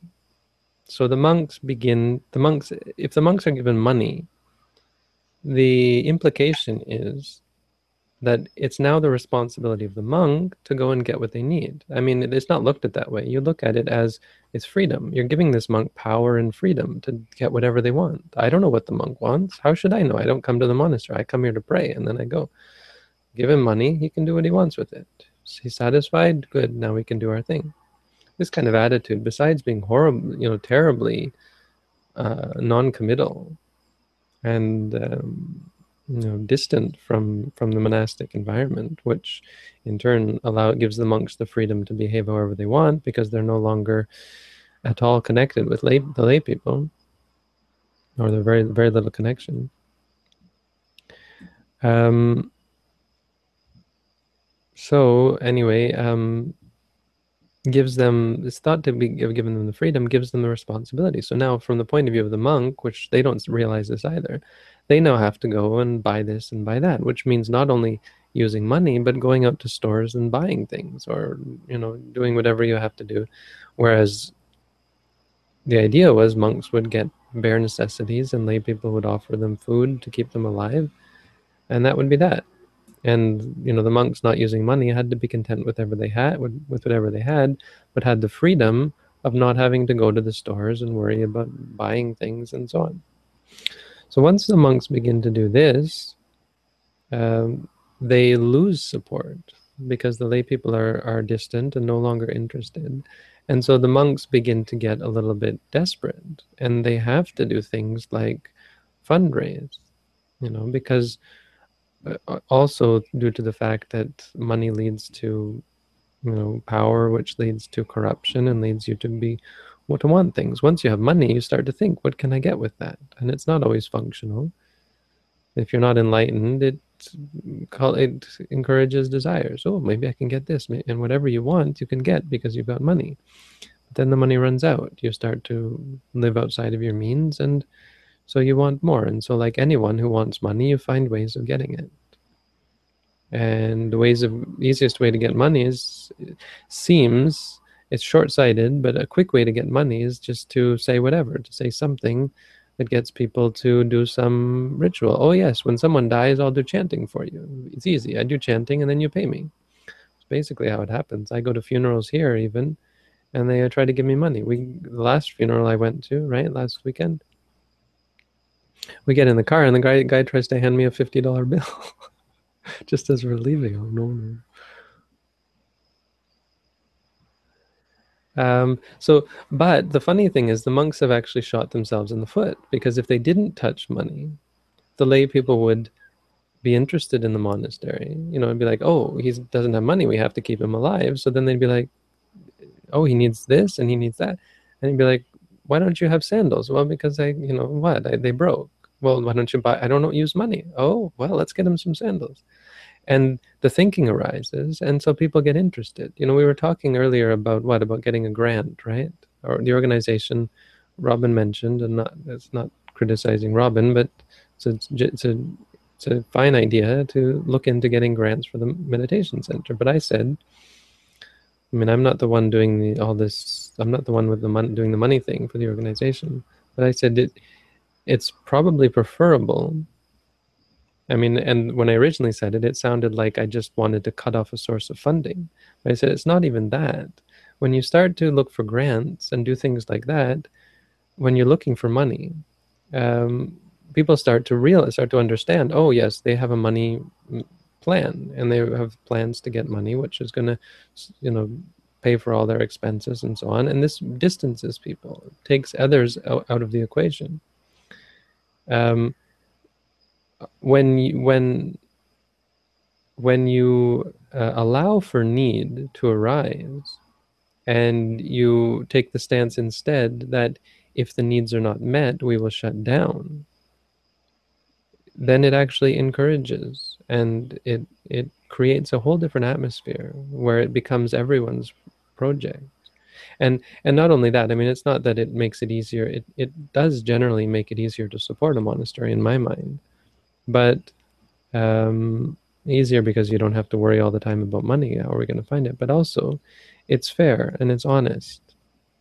So the monks begin, the monks, if the monks are given money, the implication is that it's now the responsibility of the monk to go and get what they need. I mean, it's not looked at that way. You look at it as it's freedom. You're giving this monk power and freedom to get whatever they want. I don't know what the monk wants. How should I know? I don't come to the monastery. I come here to pray and then I go. Give him money. He can do what he wants with it. Is he satisfied? Good. Now we can do our thing. This kind of attitude, besides being horrible, you know, terribly uh, non-committal and um, you know distant from from the monastic environment which in turn allow gives the monks the freedom to behave however they want because they're no longer at all connected with lay, the lay people or the very very little connection. Um so anyway um gives them it's thought to be given them the freedom gives them the responsibility. So now from the point of view of the monk which they don't realize this either they now have to go and buy this and buy that which means not only using money but going out to stores and buying things or you know doing whatever you have to do. Whereas the idea was monks would get bare necessities and lay people would offer them food to keep them alive and that would be that and you know the monks not using money had to be content with whatever they had with, whatever they had but had the freedom of not having to go to the stores and worry about buying things and so on. So once the monks begin to do this um, they lose support because the lay people are, are distant and no longer interested. And so the monks begin to get a little bit desperate and they have to do things like fundraise you know because Uh, also due to the fact that money leads to you know power which leads to corruption and leads you to be what to want things. Once you have money you start to think what can i get with that? And it's not always functional. If you're not enlightened it it encourages desires. Oh maybe i can get this. And whatever you want you can get because you've got money. But then the money runs out. You start to live outside of your means and so you want more. And so like anyone who wants money, you find ways of getting it. And the ways of easiest way to get money is seems it's short-sighted but a quick way to get money is just to say whatever to say something that gets people to do some ritual. Oh yes when someone dies i'll do chanting for you. It's easy. I do chanting and then you pay me. It's basically how it happens. I go to funerals here even and they try to give me money. We the last funeral i went to right last weekend we get in the car and the guy guy tries to hand me a $50 bill just as we're leaving oh no no Um, so, but the funny thing is, the monks have actually shot themselves in the foot because if they didn't touch money, the lay people would be interested in the monastery. You know, and be like, oh, he doesn't have money, we have to keep him alive. So then they'd be like, oh, he needs this and he needs that, and he'd be like, why don't you have sandals? Well, because I, you know, what I, they broke. Well, why don't you buy? I don't use money. Oh, well, let's get him some sandals and the thinking arises and so people get interested you know we were talking earlier about what about getting a grant right or the organization robin mentioned and not it's not criticizing robin but it's a, it's a it's a fine idea to look into getting grants for the meditation center but i said i mean i'm not the one doing the, all this i'm not the one with the money doing the money thing for the organization but i said it it's probably preferable I mean, and when I originally said it, it sounded like I just wanted to cut off a source of funding. But I said it's not even that. When you start to look for grants and do things like that, when you're looking for money, um, people start to realize, start to understand. Oh, yes, they have a money plan, and they have plans to get money, which is going to, you know, pay for all their expenses and so on. And this distances people, takes others out, of the equation. Um, when you, when when you uh, allow for need to arise and you take the stance instead that if the needs are not met we will shut down then it actually encourages and it it creates a whole different atmosphere where it becomes everyone's project and and not only that i mean it's not that it makes it easier it, it does generally make it easier to support a monastery in my mind but um, easier because you don't have to worry all the time about money. How are we going to find it? But also, it's fair and it's honest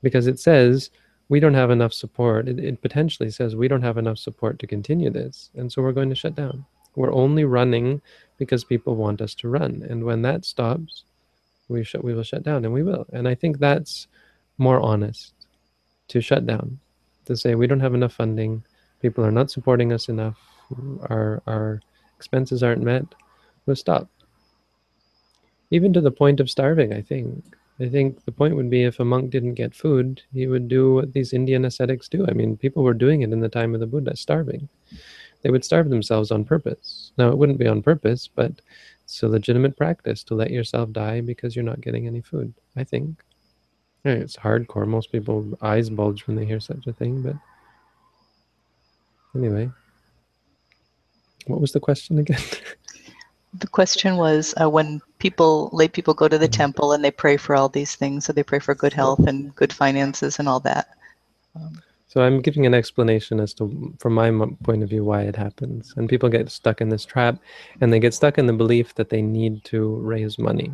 because it says we don't have enough support. It, it potentially says we don't have enough support to continue this, and so we're going to shut down. We're only running because people want us to run, and when that stops, we sh- we will shut down, and we will. And I think that's more honest to shut down, to say we don't have enough funding, people are not supporting us enough, our our expenses aren't met, we'll stop. Even to the point of starving, I think. I think the point would be if a monk didn't get food, he would do what these Indian ascetics do. I mean, people were doing it in the time of the Buddha, starving. They would starve themselves on purpose. Now, it wouldn't be on purpose, but it's a legitimate practice to let yourself die because you're not getting any food, I think. It's hardcore. Most people eyes bulge when they hear such a thing, but anyway. What was the question again? the question was uh, when people lay people go to the mm-hmm. temple and they pray for all these things so they pray for good health and good finances and all that um, so i'm giving an explanation as to from my point of view why it happens. And people get stuck in this trap and they get stuck in the belief that they need to raise money.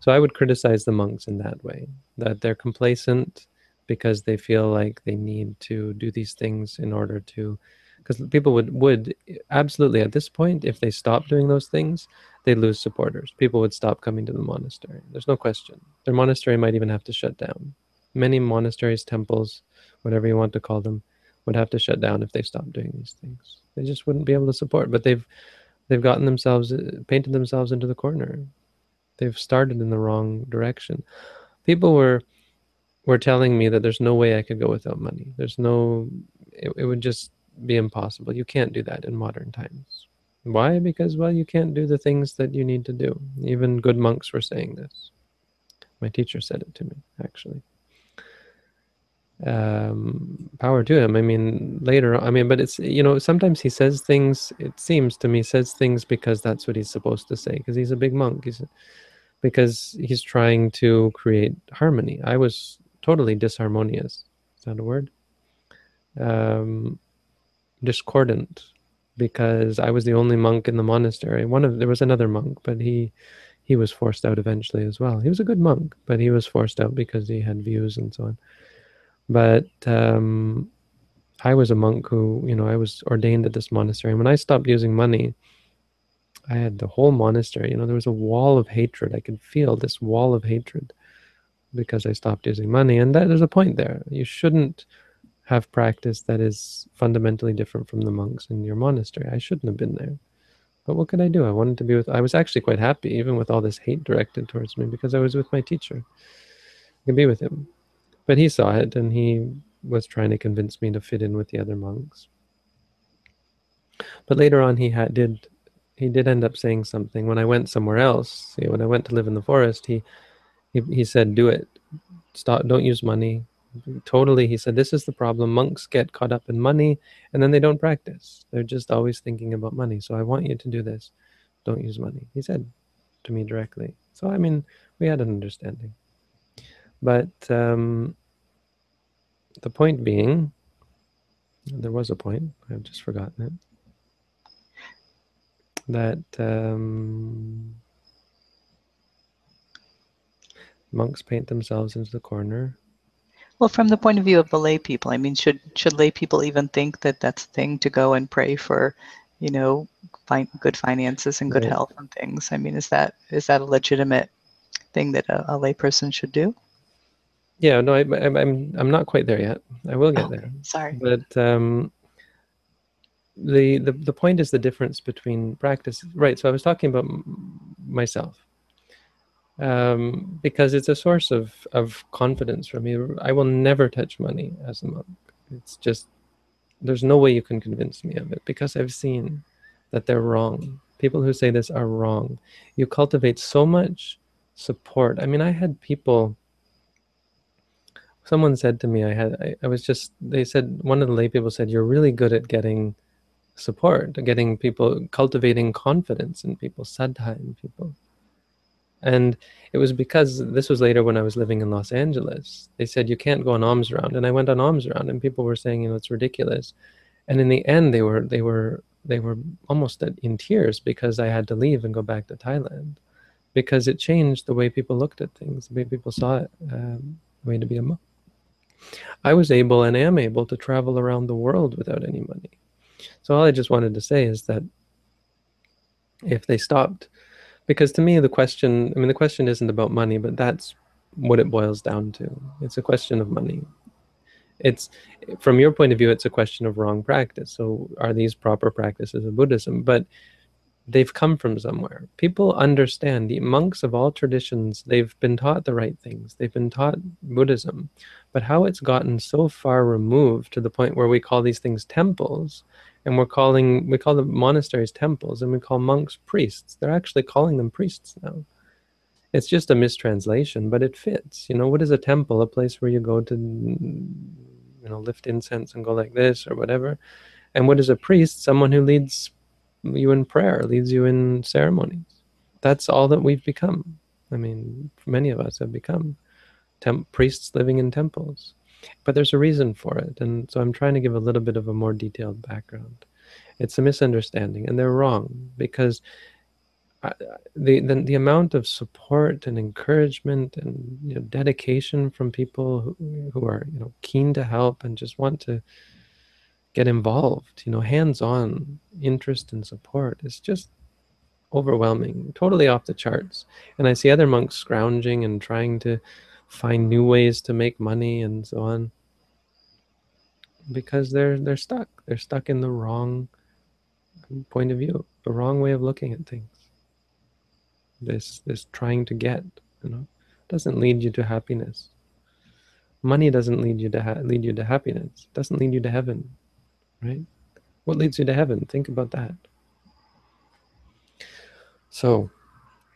So i would criticize the monks in that way that they're complacent because they feel like they need to do these things in order to because people would would absolutely at this point if they stop doing those things they lose supporters. People would stop coming to the monastery. There's no question. Their monastery might even have to shut down many monasteries temples whatever you want to call them would have to shut down if they stopped doing these things they just wouldn't be able to support but they've they've gotten themselves uh, painted themselves into the corner they've started in the wrong direction people were were telling me that there's no way I could go without money. There's no, it, it would just be impossible. You can't do that in modern times. Why? Because, well, you can't do the things that you need to do. Even good monks were saying this. My teacher said it to me, actually. Um, power to him. I mean, later, I mean, but it's, you know, sometimes he says things, it seems to me, says things because that's what he's supposed to say, because he's a big monk. He's, because he's trying to create harmony. I was totally disharmonious. Is that a word? Um, discordant because I was the only monk in the monastery. One of there was another monk, but he he was forced out eventually as well. He was a good monk, but he was forced out because he had views and so on. But um, I was a monk who, you know, I was ordained at this monastery. And when I stopped using money, I had the whole monastery, you know, there was a wall of hatred. I could feel this wall of hatred because I stopped using money. And that, there's a point there. You shouldn't have practice that is fundamentally different from the monks in your monastery. I shouldn't have been there. But what could I do? I wanted to be with, I was actually quite happy, even with all this hate directed towards me, because I was with my teacher. I could be with him. But he saw it and he was trying to convince me to fit in with the other monks. But later on, he had, did he did end up saying something when I went somewhere else. See, when I went to live in the forest, he he, he said, "Do it. Stop. Don't use money totally he said this is the problem monks get caught up in money and then they don't practice they're just always thinking about money so i want you to do this don't use money he said to me directly so i mean we had an understanding but um, the point being there was a point i've just forgotten it that um, monks paint themselves into the corner well, from the point of view of the lay people, I mean, should should lay people even think that that's a thing to go and pray for, you know, find good finances and good right. health and things? I mean, is that is that a legitimate thing that a, a lay person should do? Yeah, no, I, am I'm I'm not quite there yet. I will get there. Sorry, but um, the the the point is the difference between practice. Right. So I was talking about myself um, because it's a source of, of confidence for me. I will never touch money as a monk. It's just, there's no way you can convince me of it because I've seen that they're wrong. People who say this are wrong. You cultivate so much support. I mean, I had people, someone said to me, I had, I, I was just, they said, one of the lay people said, you're really good at getting support, getting people, cultivating confidence in people, saddha in people. And it was because this was later when I was living in Los Angeles. They said, you can't go on alms round. And I went on alms round and people were saying, you know, it's ridiculous. And in the end, they were, they were, they were almost in tears because I had to leave and go back to Thailand because it changed the way people looked at things, the way people saw it, um, the way to be a monk. I was able and am able to travel around the world without any money. So all I just wanted to say is that if they stopped because to me the question i mean the question isn't about money but that's what it boils down to. It's a question of money. It's from your point of view it's a question of wrong practice. So are these proper practices of buddhism? But they've come from somewhere. People understand the monks of all traditions they've been taught the right things. They've been taught buddhism. But how it's gotten so far removed to the point where we call these things temples and we're calling we call the monasteries temples and we call monks priests. They're actually calling them priests now. It's just a mistranslation but it fits. You know what is a temple? A place where you go to you know lift incense and go like this or whatever. And what is a priest? Someone who leads you in prayer leads you in ceremonies that's all that we've become i mean many of us have become temp- priests living in temples but there's a reason for it. And so I'm trying to give a little bit of a more detailed background. It's a misunderstanding, and they're wrong because the, the, the amount of support and encouragement and you know, dedication from people who, who are you know keen to help and just want to get involved, you know, hands-on interest and support is just overwhelming, totally off the charts. And I see other monks scrounging and trying to find new ways to make money and so on. Because they're they're stuck. They're stuck in the wrong point of view the wrong way of looking at things. This this trying to get you know doesn't lead you to happiness. Money doesn't lead you to ha- lead you to happiness. It doesn't lead you to heaven right what leads you to heaven think about that so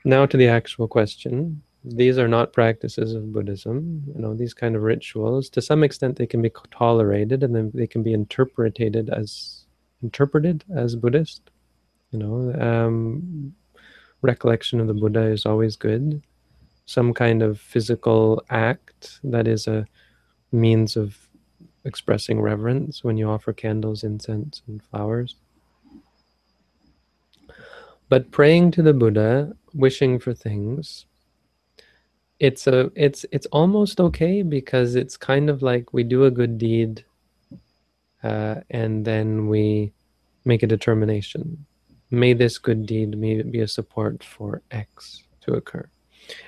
now to the actual question these are not practices of Buddhism. You know, these kind of rituals, to some extent, they can be tolerated and then they can be interpreted as interpreted as Buddhist. You know, um, recollection of the Buddha is always good. Some kind of physical act that is a means of expressing reverence when you offer candles, incense, and flowers. But praying to the Buddha, wishing for things, it's a it's it's almost okay because it's kind of like we do a good deed uh, and then we make a determination may this good deed be a support for x to occur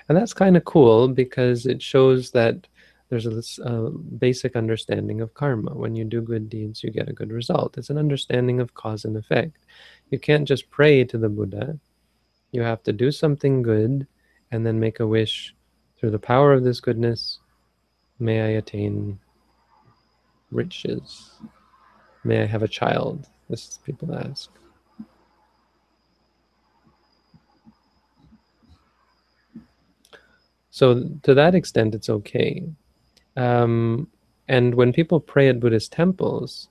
and that's kind of cool because it shows that there's a, basic understanding of karma when you do good deeds you get a good result it's an understanding of cause and effect you can't just pray to the buddha you have to do something good and then make a wish through the power of this goodness, may I attain riches. May I have a child? This is people ask. So to that extent, it's okay. Um, and when people pray at Buddhist temples,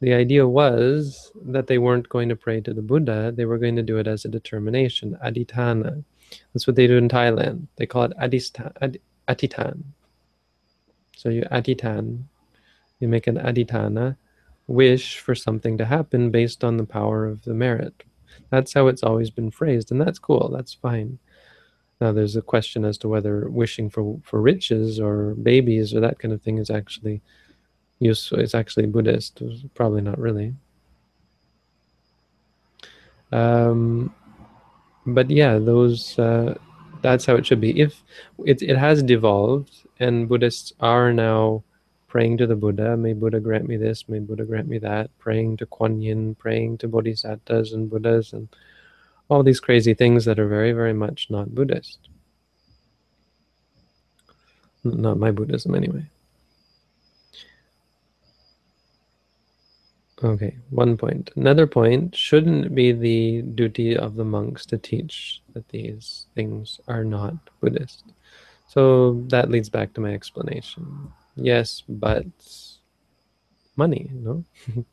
the idea was that they weren't going to pray to the Buddha, they were going to do it as a determination, aditana. That's what they do in Thailand. They call it adistan, ad, atitan. So you atitan, you make an aditana, wish for something to happen based on the power of the merit. That's how it's always been phrased, and that's cool. That's fine. Now there's a question as to whether wishing for for riches or babies or that kind of thing is actually useful. It's actually Buddhist. Probably not really. Um, but yeah, those uh, that's how it should be. If it it has devolved, and Buddhists are now praying to the Buddha, may Buddha grant me this, may Buddha grant me that, praying to Kuan Yin, praying to Bodhisattvas and Buddhas, and all these crazy things that are very, very much not Buddhist. Not my Buddhism, anyway. Okay, one point. Another point, shouldn't it be the duty of the monks to teach that these things are not Buddhist. So that leads back to my explanation. Yes, but money, no?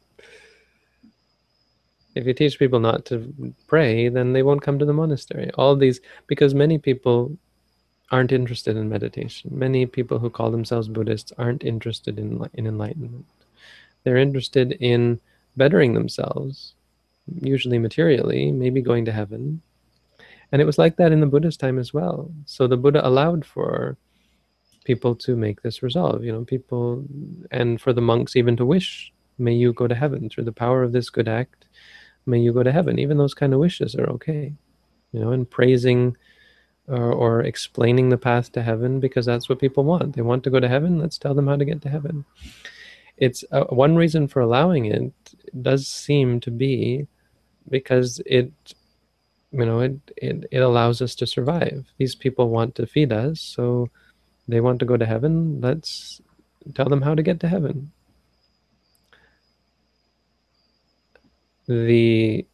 if you teach people not to pray, then they won't come to the monastery. All these, because many people aren't interested in meditation. Many people who call themselves Buddhists aren't interested in, in enlightenment. They're interested in bettering themselves, usually materially, maybe going to heaven. And it was like that in the Buddha's time as well. So the Buddha allowed for people to make this resolve, you know, people, and for the monks even to wish, may you go to heaven through the power of this good act, may you go to heaven. Even those kind of wishes are okay, you know, and praising or, or explaining the path to heaven because that's what people want. They want to go to heaven. Let's tell them how to get to heaven it's uh, one reason for allowing it does seem to be because it you know it, it it allows us to survive these people want to feed us so they want to go to heaven let's tell them how to get to heaven the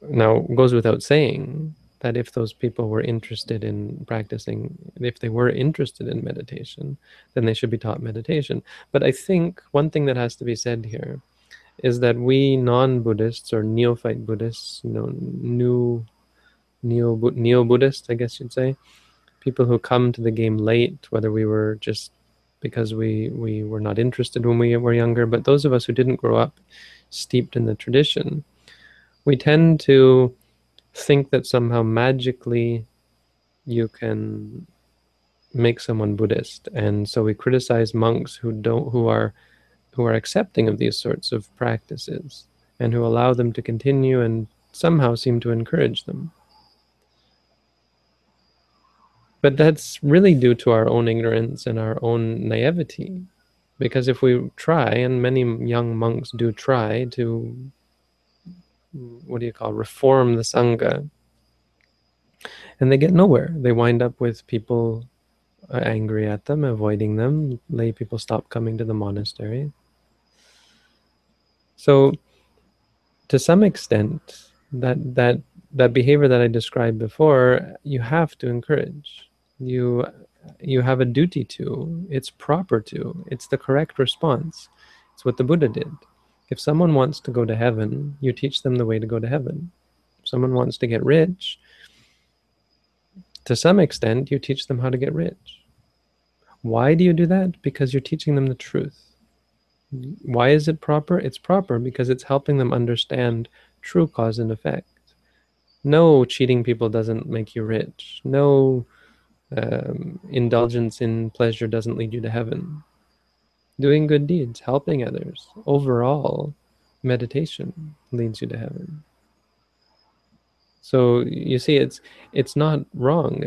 now goes without saying that if those people were interested in practicing, if they were interested in meditation, then they should be taught meditation. But I think one thing that has to be said here is that we non-Buddhists or neophyte Buddhists, you know, new neo neo Buddhists, I guess you'd say, people who come to the game late, whether we were just because we we were not interested when we were younger, but those of us who didn't grow up steeped in the tradition, we tend to think that somehow magically you can make someone Buddhist. And so we criticize monks who don't who are who are accepting of these sorts of practices and who allow them to continue and somehow seem to encourage them. But that's really due to our own ignorance and our own naivety. Because if we try, and many young monks do try to what do you call reform the sangha and they get nowhere. They wind up with people uh, angry at them avoiding them. Lay people stop coming to the monastery. So to some extent that that that behavior that i described before you have to encourage. You you have a duty to it's proper to it's the correct response it's what the buddha did if someone wants to go to heaven, you teach them the way to go to heaven. If someone wants to get rich, to some extent, you teach them how to get rich. Why do you do that? Because you're teaching them the truth. Why is it proper? It's proper because it's helping them understand true cause and effect. No, cheating people doesn't make you rich. No, um, indulgence in pleasure doesn't lead you to heaven. Doing good deeds, helping others, overall, meditation leads you to heaven. So you see, it's it's not wrong.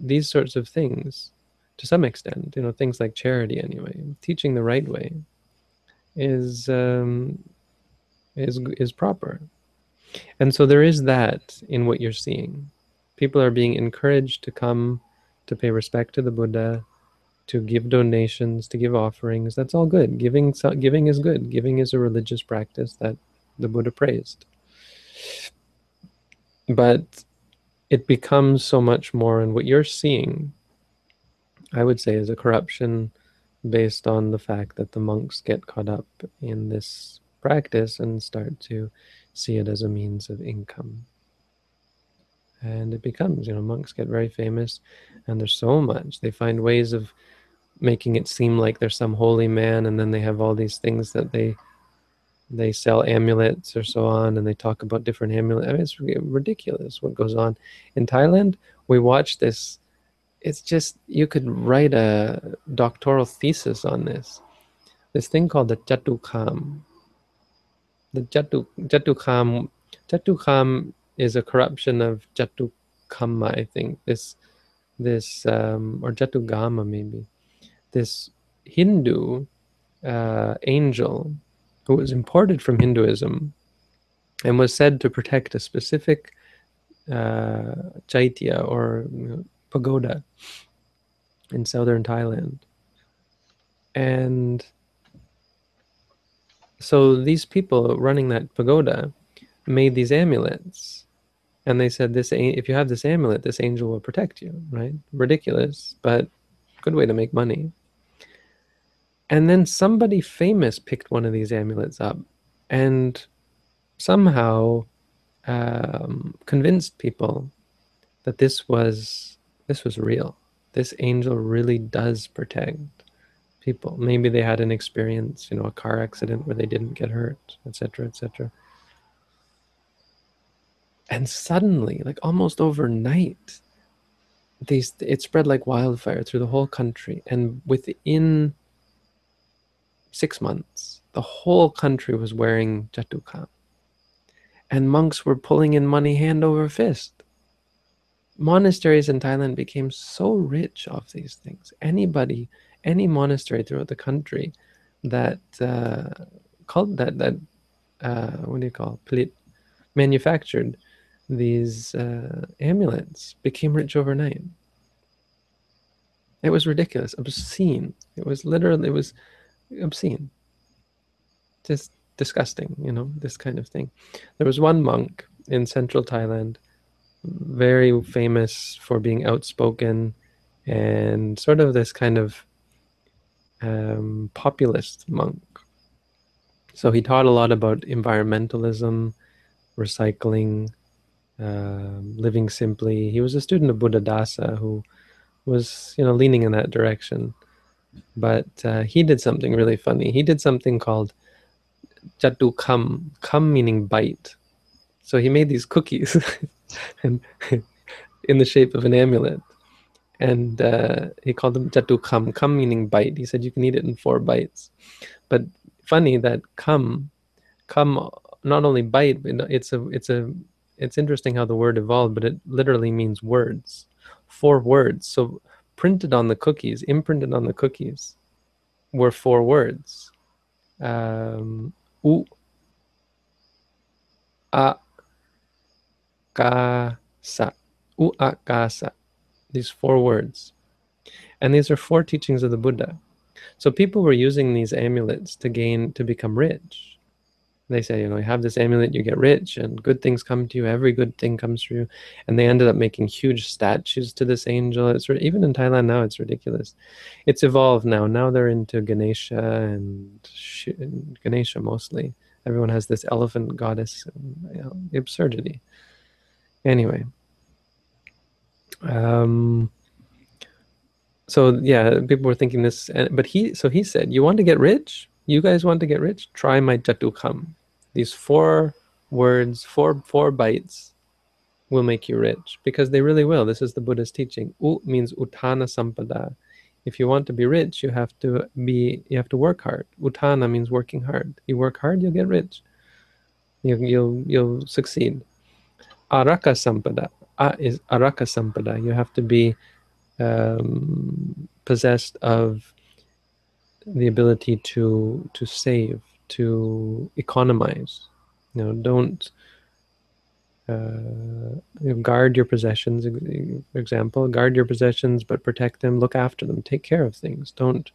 These sorts of things, to some extent, you know, things like charity, anyway, teaching the right way, is um, is is proper. And so there is that in what you're seeing. People are being encouraged to come to pay respect to the Buddha, to give donations, to give offerings. That's all good. Giving giving is good. Giving is a religious practice that the Buddha praised. But it becomes so much more, and what you're seeing, I would say, is a corruption based on the fact that the monks get caught up in this practice and start to see it as a means of income. And it becomes, you know, monks get very famous and there's so much. They find ways of making it seem like there's some holy man and then they have all these things that they they sell amulets or so on and they talk about different amulets. I mean, it's ridiculous what goes on. In Thailand, we watch this. It's just, you could write a doctoral thesis on this. This thing called the Chatukam, the Jatu Jatukam Jatukam is a corruption of Jatukama, I think. This this um, or Jatugama maybe. This Hindu uh, angel who was imported from Hinduism and was said to protect a specific uh, chaitya or pagoda in southern Thailand. And so these people running that pagoda made these amulets and they said this if you have this amulet this angel will protect you right ridiculous but good way to make money and then somebody famous picked one of these amulets up and somehow um, convinced people that this was this was real this angel really does protect people. Maybe they had an experience, you know, a car accident where they didn't get hurt, etc., etc. And suddenly, like almost overnight, these it spread like wildfire through the whole country. And within six months, the whole country was wearing jatukam. And monks were pulling in money hand over fist. Monasteries in Thailand became so rich off these things. Anybody any monastery throughout the country that uh, called that that uh, what do you call it? manufactured these uh, amulets became rich overnight. It was ridiculous, obscene. It was literally it was obscene, just disgusting. You know this kind of thing. There was one monk in central Thailand, very famous for being outspoken and sort of this kind of um, populist monk. So he taught a lot about environmentalism, recycling, uh, living simply. He was a student of Buddhadasa who was, you know, leaning in that direction. But uh, he did something really funny. He did something called jatu kam, kam meaning bite. So he made these cookies and in the shape of an amulet and uh, he called them jatu kam, kam meaning bite. He said you can eat it in four bites. But funny that kam, kam not only bite, but it's a it's a it's interesting how the word evolved, but it literally means words, four words. So printed on the cookies, imprinted on the cookies, were four words. Um, u, a, ka, sa, u, a, ka, sa these four words. And these are four teachings of the Buddha. So people were using these amulets to gain, to become rich. They say, you know, you have this amulet, you get rich, and good things come to you. Every good thing comes to you. And they ended up making huge statues to this angel. It's even in Thailand now, it's ridiculous. It's evolved now. Now they're into Ganesha and Ganesha mostly. Everyone has this elephant goddess. You know, absurdity. Anyway, um, so yeah, people were thinking this, but he so he said, "You want to get rich? You guys want to get rich? Try my jatukam. These four words, four four bites will make you rich because they really will. This is the Buddha's teaching. U means uttana sampada. If you want to be rich, you have to be you have to work hard. Uttana means working hard. You work hard, you'll get rich. You, you'll you'll succeed. Araka sampada. A is araka sampada. You have to be um, possessed of the ability to to save, to economize. You know, don't uh, guard your possessions. Example: guard your possessions, but protect them. Look after them. Take care of things. Don't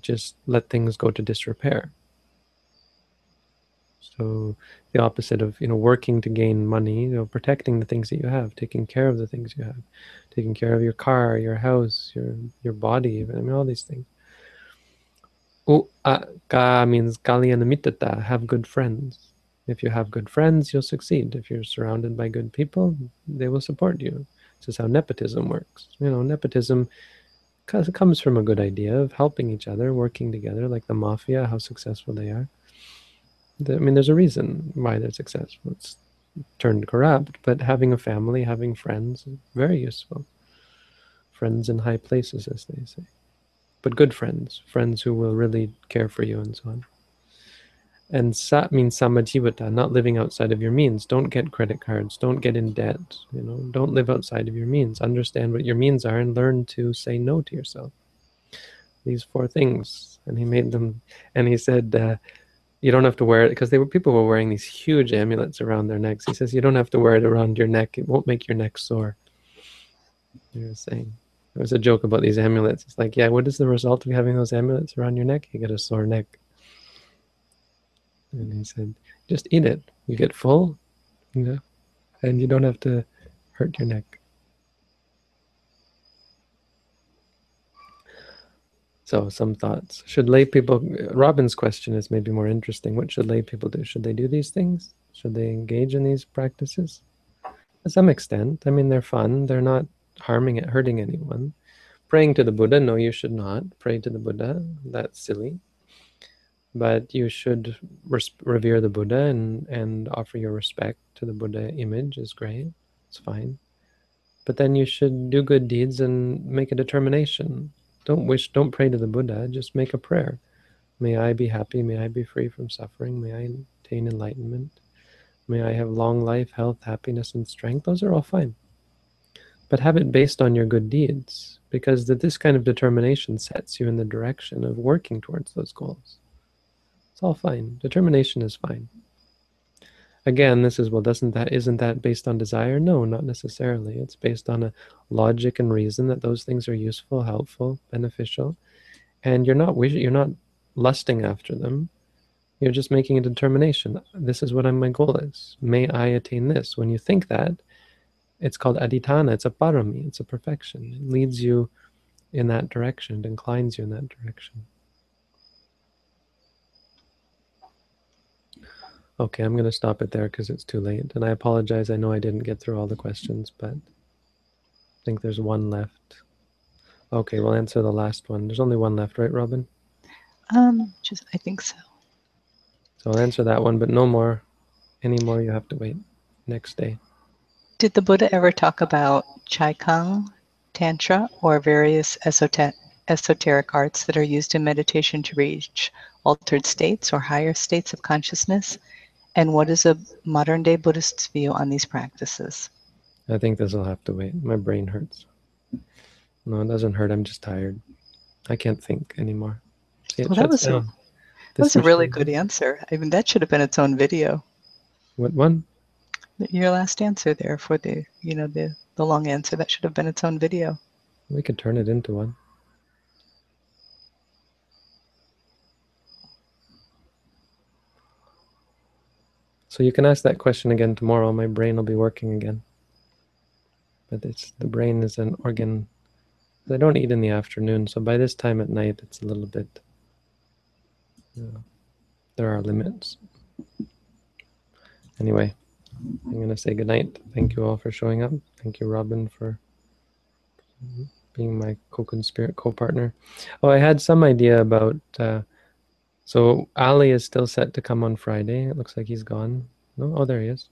just let things go to disrepair. So the opposite of you know working to gain money, you know, protecting the things that you have, taking care of the things you have, taking care of your car, your house, your your body, I mean all these things. Ua ka means kalyanamittata, have good friends. If you have good friends, you'll succeed. If you're surrounded by good people, they will support you. This is how nepotism works. You know, nepotism comes from a good idea of helping each other, working together, like the mafia, how successful they are. I mean, there's a reason why they're successful. It's turned corrupt, but having a family, having friends, very useful. Friends in high places, as they say. But good friends, friends who will really care for you and so on. And sat means samajivata, not living outside of your means. Don't get credit cards. Don't get in debt. You know, don't live outside of your means. Understand what your means are and learn to say no to yourself. These four things. And he made them, and he said, uh, you don't have to wear it because they were people were wearing these huge amulets around their necks. He says you don't have to wear it around your neck; it won't make your neck sore. Was saying there was a joke about these amulets. It's like, yeah, what is the result of having those amulets around your neck? You get a sore neck. And he said, just eat it. You get full, you know, and you don't have to hurt your neck. So some thoughts. Should lay people, Robin's question is maybe more interesting. What should lay people do? Should they do these things? Should they engage in these practices? To some extent. I mean, they're fun. They're not harming it, hurting anyone. Praying to the Buddha, no, you should not pray to the Buddha. That's silly. But you should revere the Buddha and, and offer your respect to the Buddha image is great. It's fine. But then you should do good deeds and make a determination don't wish, don't pray to the Buddha, just make a prayer. May I be happy, may I be free from suffering, may I attain enlightenment, may I have long life, health, happiness, and strength. Those are all fine. But have it based on your good deeds, because that this kind of determination sets you in the direction of working towards those goals. It's all fine. Determination is fine. Again, this is, well, doesn't that, isn't that based on desire? No, not necessarily. It's based on a logic and reason that those things are useful, helpful, beneficial. And you're not, you're not lusting after them. You're just making a determination. This is what my goal is. May I attain this? When you think that, it's called adhitthana. It's a parami. It's a perfection. It leads you in that direction. It inclines you in that direction. Okay, I'm going to stop it there because it's too late. And I apologize. I know I didn't get through all the questions, but I think there's one left. Okay, we'll answer the last one. There's only one left, right, Robin? Um, just I think so. So I'll answer that one, but no more. Any more, you have to wait next day. Did the Buddha ever talk about Chi Kung, Tantra, or various esoteric, esoteric arts that are used in meditation to reach altered states or higher states of consciousness? And what is a modern day Buddhist's view on these practices? I think this will have to wait. My brain hurts. No, it doesn't hurt. I'm just tired. I can't think anymore. See, well, that was, a, that was a really good answer. I mean, that should have been its own video. What one? Your last answer there for the, you know, the, the long answer. That should have been its own video. We could turn it into one. So you can ask that question again tomorrow. My brain will be working again. But it's the brain is an organ. I don't eat in the afternoon, so by this time at night, it's a little bit. You know, there are limits. Anyway, I'm going to say goodnight. Thank you all for showing up. Thank you, Robin, for being my co-conspirator, co-partner. Oh, I had some idea about uh, So Ali is still set to come on Friday. It looks like he's gone. No, oh there he is.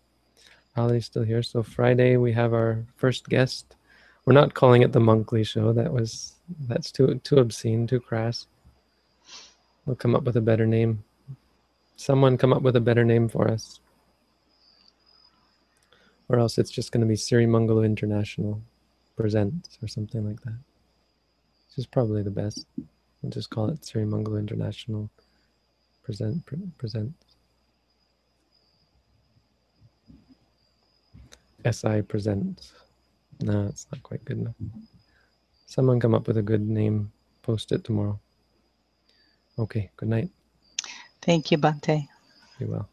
Ali's still here. So Friday we have our first guest. We're not calling it the Monkley Show. That was that's too too obscene, too crass. We'll come up with a better name. Someone come up with a better name for us. Or else it's just going to be Siri Sirimangalo International Presents or something like that. Which is probably the best. We'll just call it Siri Sirimangalo International Present pre- Presents. SI Presents. No, it's not quite good enough. Someone come up with a good name. Post it tomorrow. Okay, good night. Thank you, Bhante. Be well.